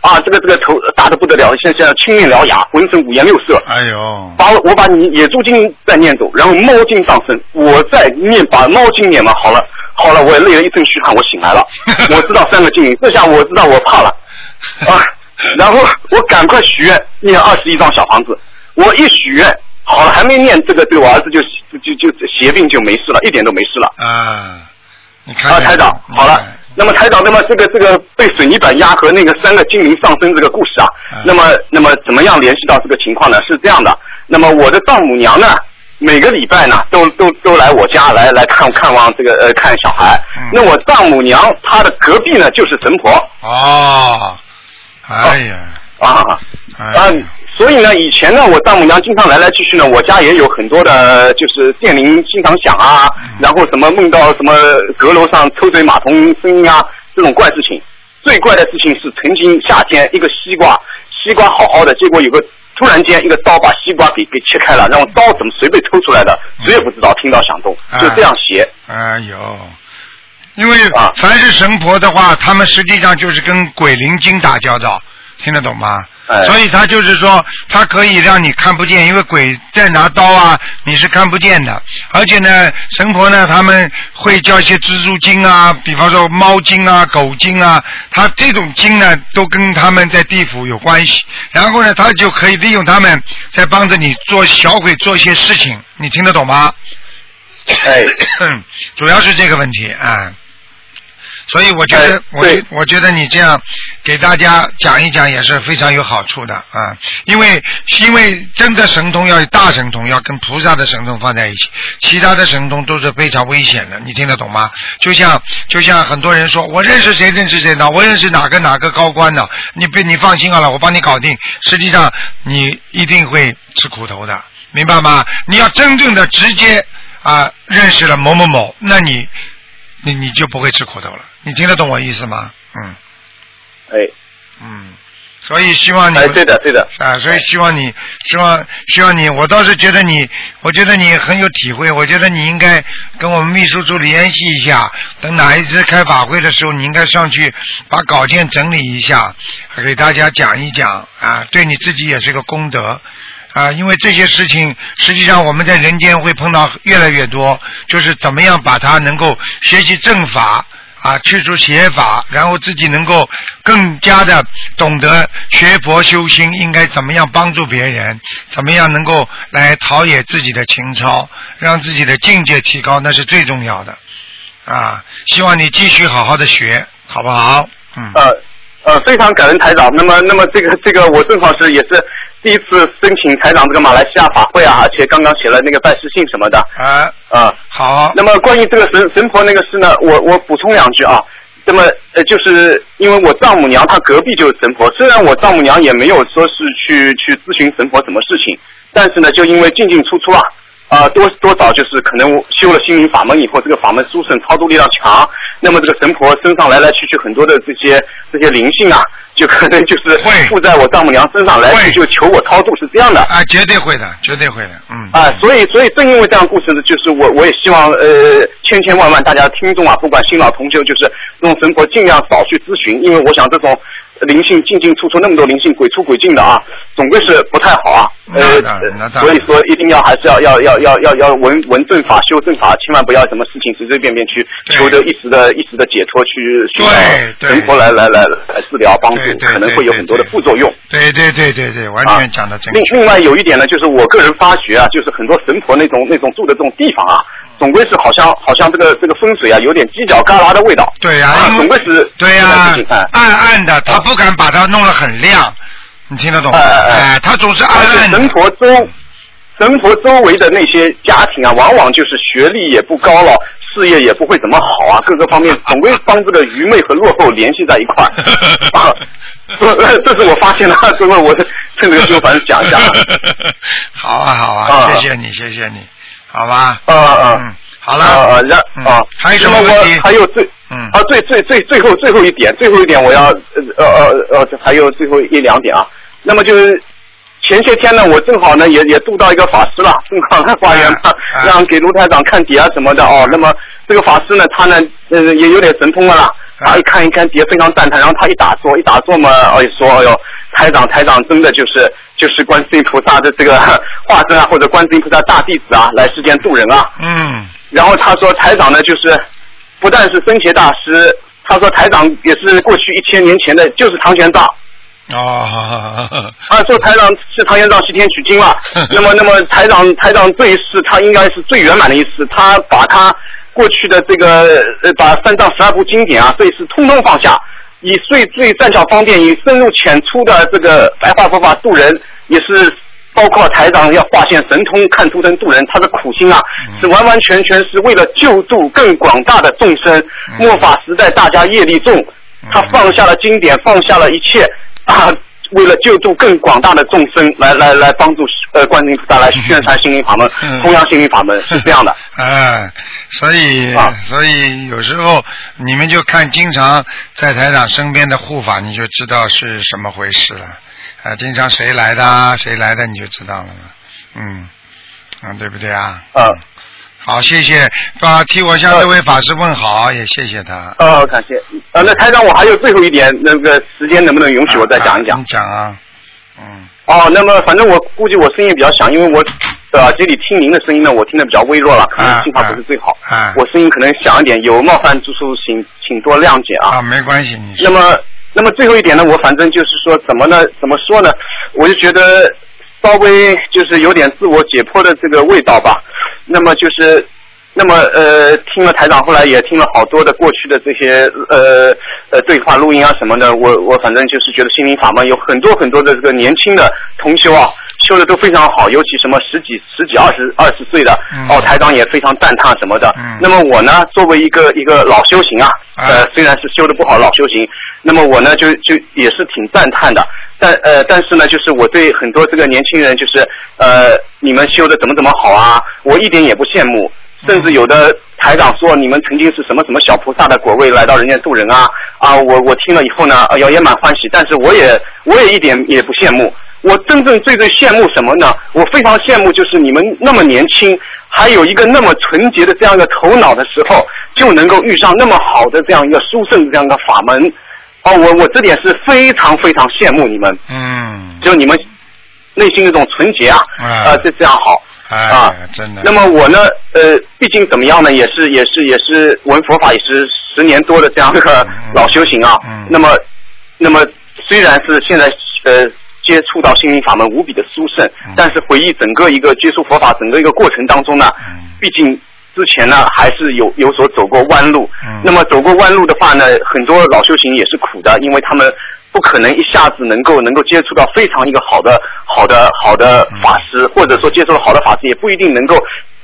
Speaker 11: 啊，这个这个头大的不得了，现在青面獠牙，浑身五颜六色。
Speaker 2: 哎呦，
Speaker 11: 把我我把你野猪精再念走，然后猫精上身，我再念把猫精念完好了，好了，我也累了一身虚汗，我醒来了，我知道三个经灵，这下我知道我怕了。啊，然后我赶快许愿念二十一张小房子，我一许愿好了，还没念这个，对我儿子就就就就邪病就没事了，一点都没事了。
Speaker 2: 啊，你看
Speaker 11: 啊，台长，好了。那么台长，那么这个这个被水泥板压和那个三个精灵上身这个故事啊，那么那么怎么样联系到这个情况呢？是这样的，那么我的丈母娘呢，每个礼拜呢都都都来我家来来看看望这个呃看小孩。那我丈母娘她的隔壁呢就是神婆。
Speaker 2: 哦，哎呀，
Speaker 11: 啊啊，所以呢，以前呢，我丈母娘经常来来去去呢，我家也有很多的，就是电铃经常响啊，然后什么梦到什么阁楼上抽水马桶声音啊，这种怪事情。最怪的事情是，曾经夏天一个西瓜，西瓜好好的，结果有个突然间一个刀把西瓜给给切开了，然后刀怎么随便抽出来的，谁也不知道，听到响动，就这样邪。
Speaker 2: 哎呦，因为凡是神婆的话，他们实际上就是跟鬼灵精打交道，听得懂吗？
Speaker 11: 哎
Speaker 2: 所以他就是说，他可以让你看不见，因为鬼在拿刀啊，你是看不见的。而且呢，神婆呢，他们会叫一些蜘蛛精啊，比方说猫精啊、狗精啊，他这种精呢，都跟他们在地府有关系。然后呢，他就可以利用他们，在帮着你做小鬼做一些事情，你听得懂吗？
Speaker 11: 哎，
Speaker 2: 主要是这个问题啊。所以我觉得，我觉我觉得你这样给大家讲一讲也是非常有好处的啊，因为因为真的神通要大神通要跟菩萨的神通放在一起，其他的神通都是非常危险的，你听得懂吗？就像就像很多人说我认识谁认识谁呢，我认识哪个哪个高官呢，你别你放心好了，我帮你搞定，实际上你一定会吃苦头的，明白吗？你要真正的直接啊认识了某某某，那你。你你就不会吃苦头了，你听得懂我意思吗？嗯。
Speaker 11: 哎。
Speaker 2: 嗯，所以希望你。
Speaker 11: 哎，对的，对的。
Speaker 2: 啊，所以希望你，希望希望你，我倒是觉得你，我觉得你很有体会，我觉得你应该跟我们秘书处联系一下，等哪一次开法会的时候，你应该上去把稿件整理一下，给大家讲一讲啊，对你自己也是个功德。啊，因为这些事情，实际上我们在人间会碰到越来越多，就是怎么样把它能够学习正法啊，去除邪法，然后自己能够更加的懂得学佛修心，应该怎么样帮助别人，怎么样能够来陶冶自己的情操，让自己的境界提高，那是最重要的啊！希望你继续好好的学，好不好？嗯。
Speaker 11: 呃呃，非常感恩台长。那么，那么这个这个，我正好是也是。第一次申请台长这个马来西亚法会啊，而且刚刚写了那个拜师信什么的。
Speaker 2: 啊
Speaker 11: 啊，
Speaker 2: 好。
Speaker 11: 那么关于这个神神婆那个事呢，我我补充两句啊。那么呃，就是因为我丈母娘她隔壁就是神婆，虽然我丈母娘也没有说是去去咨询神婆什么事情，但是呢，就因为进进出出啊，啊多多少就是可能修了心灵法门以后，这个法门殊胜，超度力量强，那么这个神婆身上来来去去很多的这些这些灵性啊。就可能就是附在我丈母娘身上来，就求我超度是这样的。
Speaker 2: 啊，绝对会的，绝对会的，嗯。
Speaker 11: 啊，所以所以正因为这样故事呢，就是我我也希望呃千千万万大家听众啊，不管新老同修，就是这种神婆尽量少去咨询，因为我想这种。灵性进进出出那么多灵性鬼出鬼进的啊，总归是不太好啊。呃，所以说一定要还是要要要要要要闻闻正法修正法，千万不要什么事情随随便便去求得一时的一时的解脱去寻找神佛来来来来治疗帮助，可能会有很多的副作用。
Speaker 2: 对对对对对，完全讲的正
Speaker 11: 另另外有一点呢，就是我个人发觉啊，就是很多神婆那种那种住的这种地方啊。总归是好像好像这个这个风水啊，有点犄角旮旯的味道。
Speaker 2: 对呀，
Speaker 11: 总归是
Speaker 2: 对呀，暗暗的，他不敢把它弄得很亮，你听得懂吗？哎，他总是暗暗。
Speaker 11: 神婆周神婆周围的那些家庭啊，往往就是学历也不高了，事业也不会怎么好啊，各个方面 总归帮这个愚昧和落后联系在一块儿。这这是我发现的，所以我趁这个机会反正讲一下。
Speaker 2: 好啊好啊，谢谢你谢谢你。好吧，
Speaker 11: 啊啊，
Speaker 2: 嗯，好了，
Speaker 11: 啊啊，让啊，
Speaker 2: 还有什么问题？
Speaker 11: 还有最，嗯，啊，最最最最后最后一点，最后一点我要，呃呃呃，还有最后一两点啊。那么就是前些天呢，我正好呢也也度到一个法师了，正好来花园嘛，让给卢台长看碟啊什么的哦。那么这个法师呢，他呢，呃，也有点神通了啦。他一看一看碟非常赞叹，然后他一打坐一打坐嘛，哎说，哎呦，台长台长真的就是。就是观世音菩萨的这个 化身啊，或者观世音菩萨大弟子啊，来世间度人啊。
Speaker 2: 嗯。
Speaker 11: 然后他说台长呢，就是不但是僧伽大师，他说台长也是过去一千年前的，就是唐玄奘。
Speaker 2: 哦。
Speaker 11: 啊，说台长是唐玄奘西天取经了。那么，那么台长台长这一世他应该是最圆满的一次，他把他过去的这个呃，把三藏十二部经典啊，这一次通通放下。以最最善巧方便、以深入浅出的这个白话佛法度人，也是包括台长要化现神通看图腾渡人，他的苦心啊，是完完全全是为了救度更广大的众生。末法时代大家业力重，他放下了经典，放下了一切啊。为了救助更广大的众生，来来来帮助呃观音菩萨来宣传心灵法门，弘扬心灵法门是这样的。
Speaker 2: 哎，所以所以有时候你们就看经常在台长身边的护法，你就知道是什么回事了。啊，经常谁来的谁来的你就知道了嘛。嗯，啊对不对啊？
Speaker 11: 嗯。
Speaker 2: 好，谢谢，啊，替我向这位法师问好，也谢谢他。
Speaker 11: 哦，感谢。呃，那台长，我还有最后一点，那个时间能不能允许我再讲一讲？
Speaker 2: 你讲啊。嗯。
Speaker 11: 哦，那么反正我估计我声音比较响，因为我耳机里听您的声音呢，我听的比较微弱了，可能信号不是最好。
Speaker 2: 啊。
Speaker 11: 我声音可能响一点，有冒犯之处，请请多谅解啊。
Speaker 2: 啊，没关系，你。
Speaker 11: 那么，那么最后一点呢，我反正就是说，怎么呢？怎么说呢？我就觉得。稍微就是有点自我解剖的这个味道吧，那么就是那么呃，听了台长，后来也听了好多的过去的这些呃呃对话录音啊什么的，我我反正就是觉得心灵法门有很多很多的这个年轻的同修啊，修的都非常好，尤其什么十几十几二十二十岁的，哦台长也非常赞叹什么的。那么我呢，作为一个一个老修行啊，呃虽然是修的不好老修行，那么我呢就就也是挺赞叹的。但呃，但是呢，就是我对很多这个年轻人，就是呃，你们修的怎么怎么好啊，我一点也不羡慕。甚至有的台长说你们曾经是什么什么小菩萨的果位来到人间度人啊啊！我我听了以后呢，哎呀也蛮欢喜，但是我也我也一点也不羡慕。我真正最最羡慕什么呢？我非常羡慕就是你们那么年轻，还有一个那么纯洁的这样一个头脑的时候，就能够遇上那么好的这样一个殊胜的这样一个法门。哦，我我这点是非常非常羡慕你们。
Speaker 2: 嗯。
Speaker 11: 就你们内心那种纯洁啊，啊，这这样好。
Speaker 2: 啊，真的。
Speaker 11: 那么我呢，呃，毕竟怎么样呢，也是也是也是闻佛法也是十年多的这样一个老修行啊。嗯。那么，那么虽然是现在呃接触到心灵法门无比的殊胜，但是回忆整个一个接触佛法整个一个过程当中呢，毕竟之前呢还是有有所走过弯路。嗯。那么走过弯路的话呢，很多老修行也是苦的，因为他们。不可能一下子能够能够接触到非常一个好的好的好的法师，或者说接触了好的法师，也不一定能够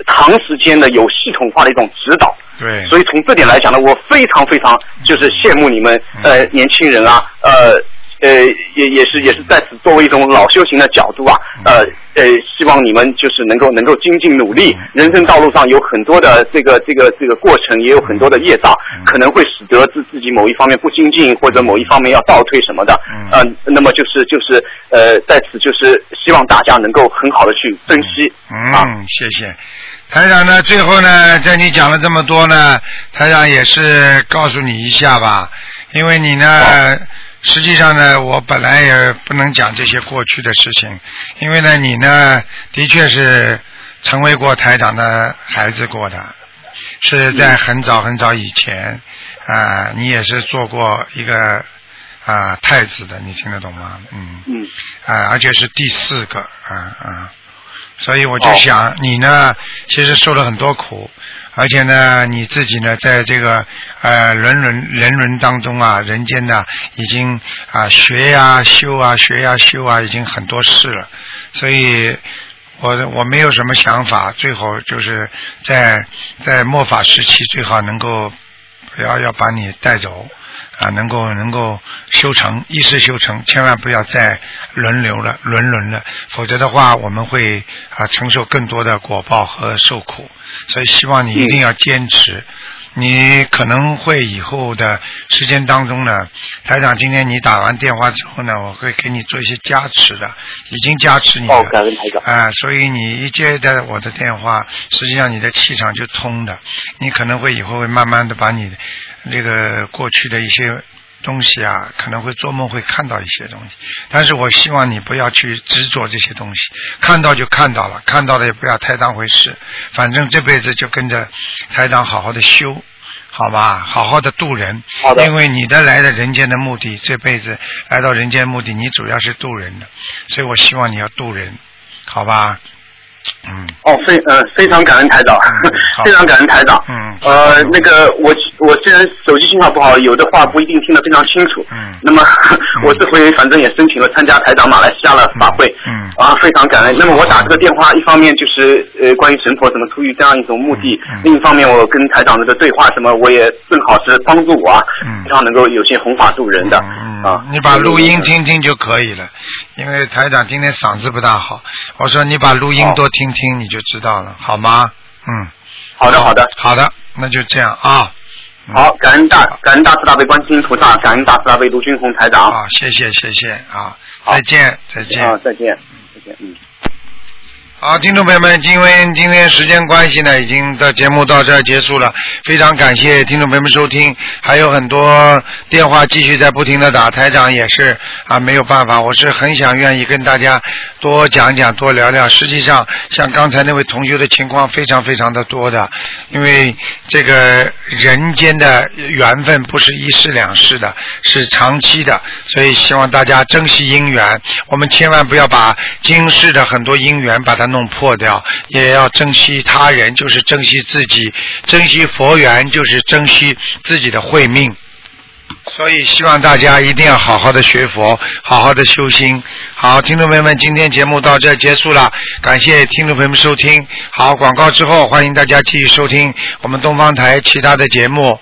Speaker 11: 长时间的有系统化的一种指导。
Speaker 2: 对。
Speaker 11: 所以从这点来讲呢，我非常非常就是羡慕你们呃年轻人啊呃。呃，也也是也是在此作为一种老修行的角度啊，呃呃，希望你们就是能够能够精进努力，人生道路上有很多的这个这个这个过程，也有很多的业障，可能会使得自自己某一方面不精进，或者某一方面要倒退什么的，嗯，那么就是就是呃，在此就是希望大家能够很好的去珍惜。
Speaker 2: 嗯，谢谢台长呢。最后呢，在你讲了这么多呢，台长也是告诉你一下吧，因为你呢。实际上呢，我本来也不能讲这些过去的事情，因为呢，你呢的确是成为过台长的孩子过的，是在很早很早以前啊，你也是做过一个啊太子的，你听得懂吗？嗯
Speaker 11: 嗯
Speaker 2: 啊，而且是第四个啊啊，所以我就想你呢，其实受了很多苦。而且呢，你自己呢，在这个呃人伦人伦当中啊，人间呢，已经啊学呀修啊学呀修啊，已经很多事了。所以，我我没有什么想法，最好就是在在末法时期，最好能够不要要把你带走。啊，能够能够修成，一世修成，千万不要再轮流了，轮轮了，否则的话，我们会啊承受更多的果报和受苦。所以希望你一定要坚持。你可能会以后的时间当中呢，台长，今天你打完电话之后呢，我会给你做一些加持的，已经加持你了。
Speaker 11: 哦，感恩台长。
Speaker 2: 啊，所以你一接的我的电话，实际上你的气场就通的，你可能会以后会慢慢的把你。这个过去的一些东西啊，可能会做梦会看到一些东西，但是我希望你不要去执着这些东西，看到就看到了，看到了也不要太当回事，反正这辈子就跟着台长好好的修，好吧，好好的渡人，好的。因为你的来的人间的目的，这辈子来到人间目的，你主要是渡人的，所以我希望你要渡人，好吧。嗯，
Speaker 11: 哦，非呃非常感恩台长，非常感恩台长。
Speaker 2: 嗯，
Speaker 11: 呃，那个我我虽然手机信号不好，有的话不一定听得非常清楚。
Speaker 2: 嗯，
Speaker 11: 那么 我这回反正也申请了参加台长马来西亚的法会。
Speaker 2: 嗯，
Speaker 11: 啊，非常感恩。那么我打这个电话，一方面就是呃关于神婆怎么出于这样一种目的，另一方面我跟台长这个对话什么，我也正好是帮助我啊，这样能够有些弘法度人的啊。
Speaker 2: 你把录音听听就可以了，因为台长今天嗓子不大好，我说你把录音多听。听你就知道了，好吗？嗯，
Speaker 11: 好的，好的，
Speaker 2: 好的，那就这样啊。
Speaker 11: 好，感恩大感恩大慈大悲观世音菩萨，感恩大慈大悲卢军宏台长。
Speaker 2: 啊，谢谢谢谢啊，再见再见
Speaker 11: 啊，再见再见嗯。
Speaker 2: 好，听众朋友们，因为今天时间关系呢，已经的节目到这儿结束了。非常感谢听众朋友们收听，还有很多电话继续在不停的打，台长也是啊没有办法，我是很想愿意跟大家多讲讲、多聊聊。实际上，像刚才那位同学的情况非常非常的多的，因为这个人间的缘分不是一世两世的，是长期的，所以希望大家珍惜姻缘。我们千万不要把今世的很多姻缘把它。弄破掉，也要珍惜他人，就是珍惜自己，珍惜佛缘，就是珍惜自己的慧命。所以希望大家一定要好好的学佛，好好的修心。好，听众朋友们，今天节目到这结束了，感谢听众朋友们收听。好，广告之后，欢迎大家继续收听我们东方台其他的节目。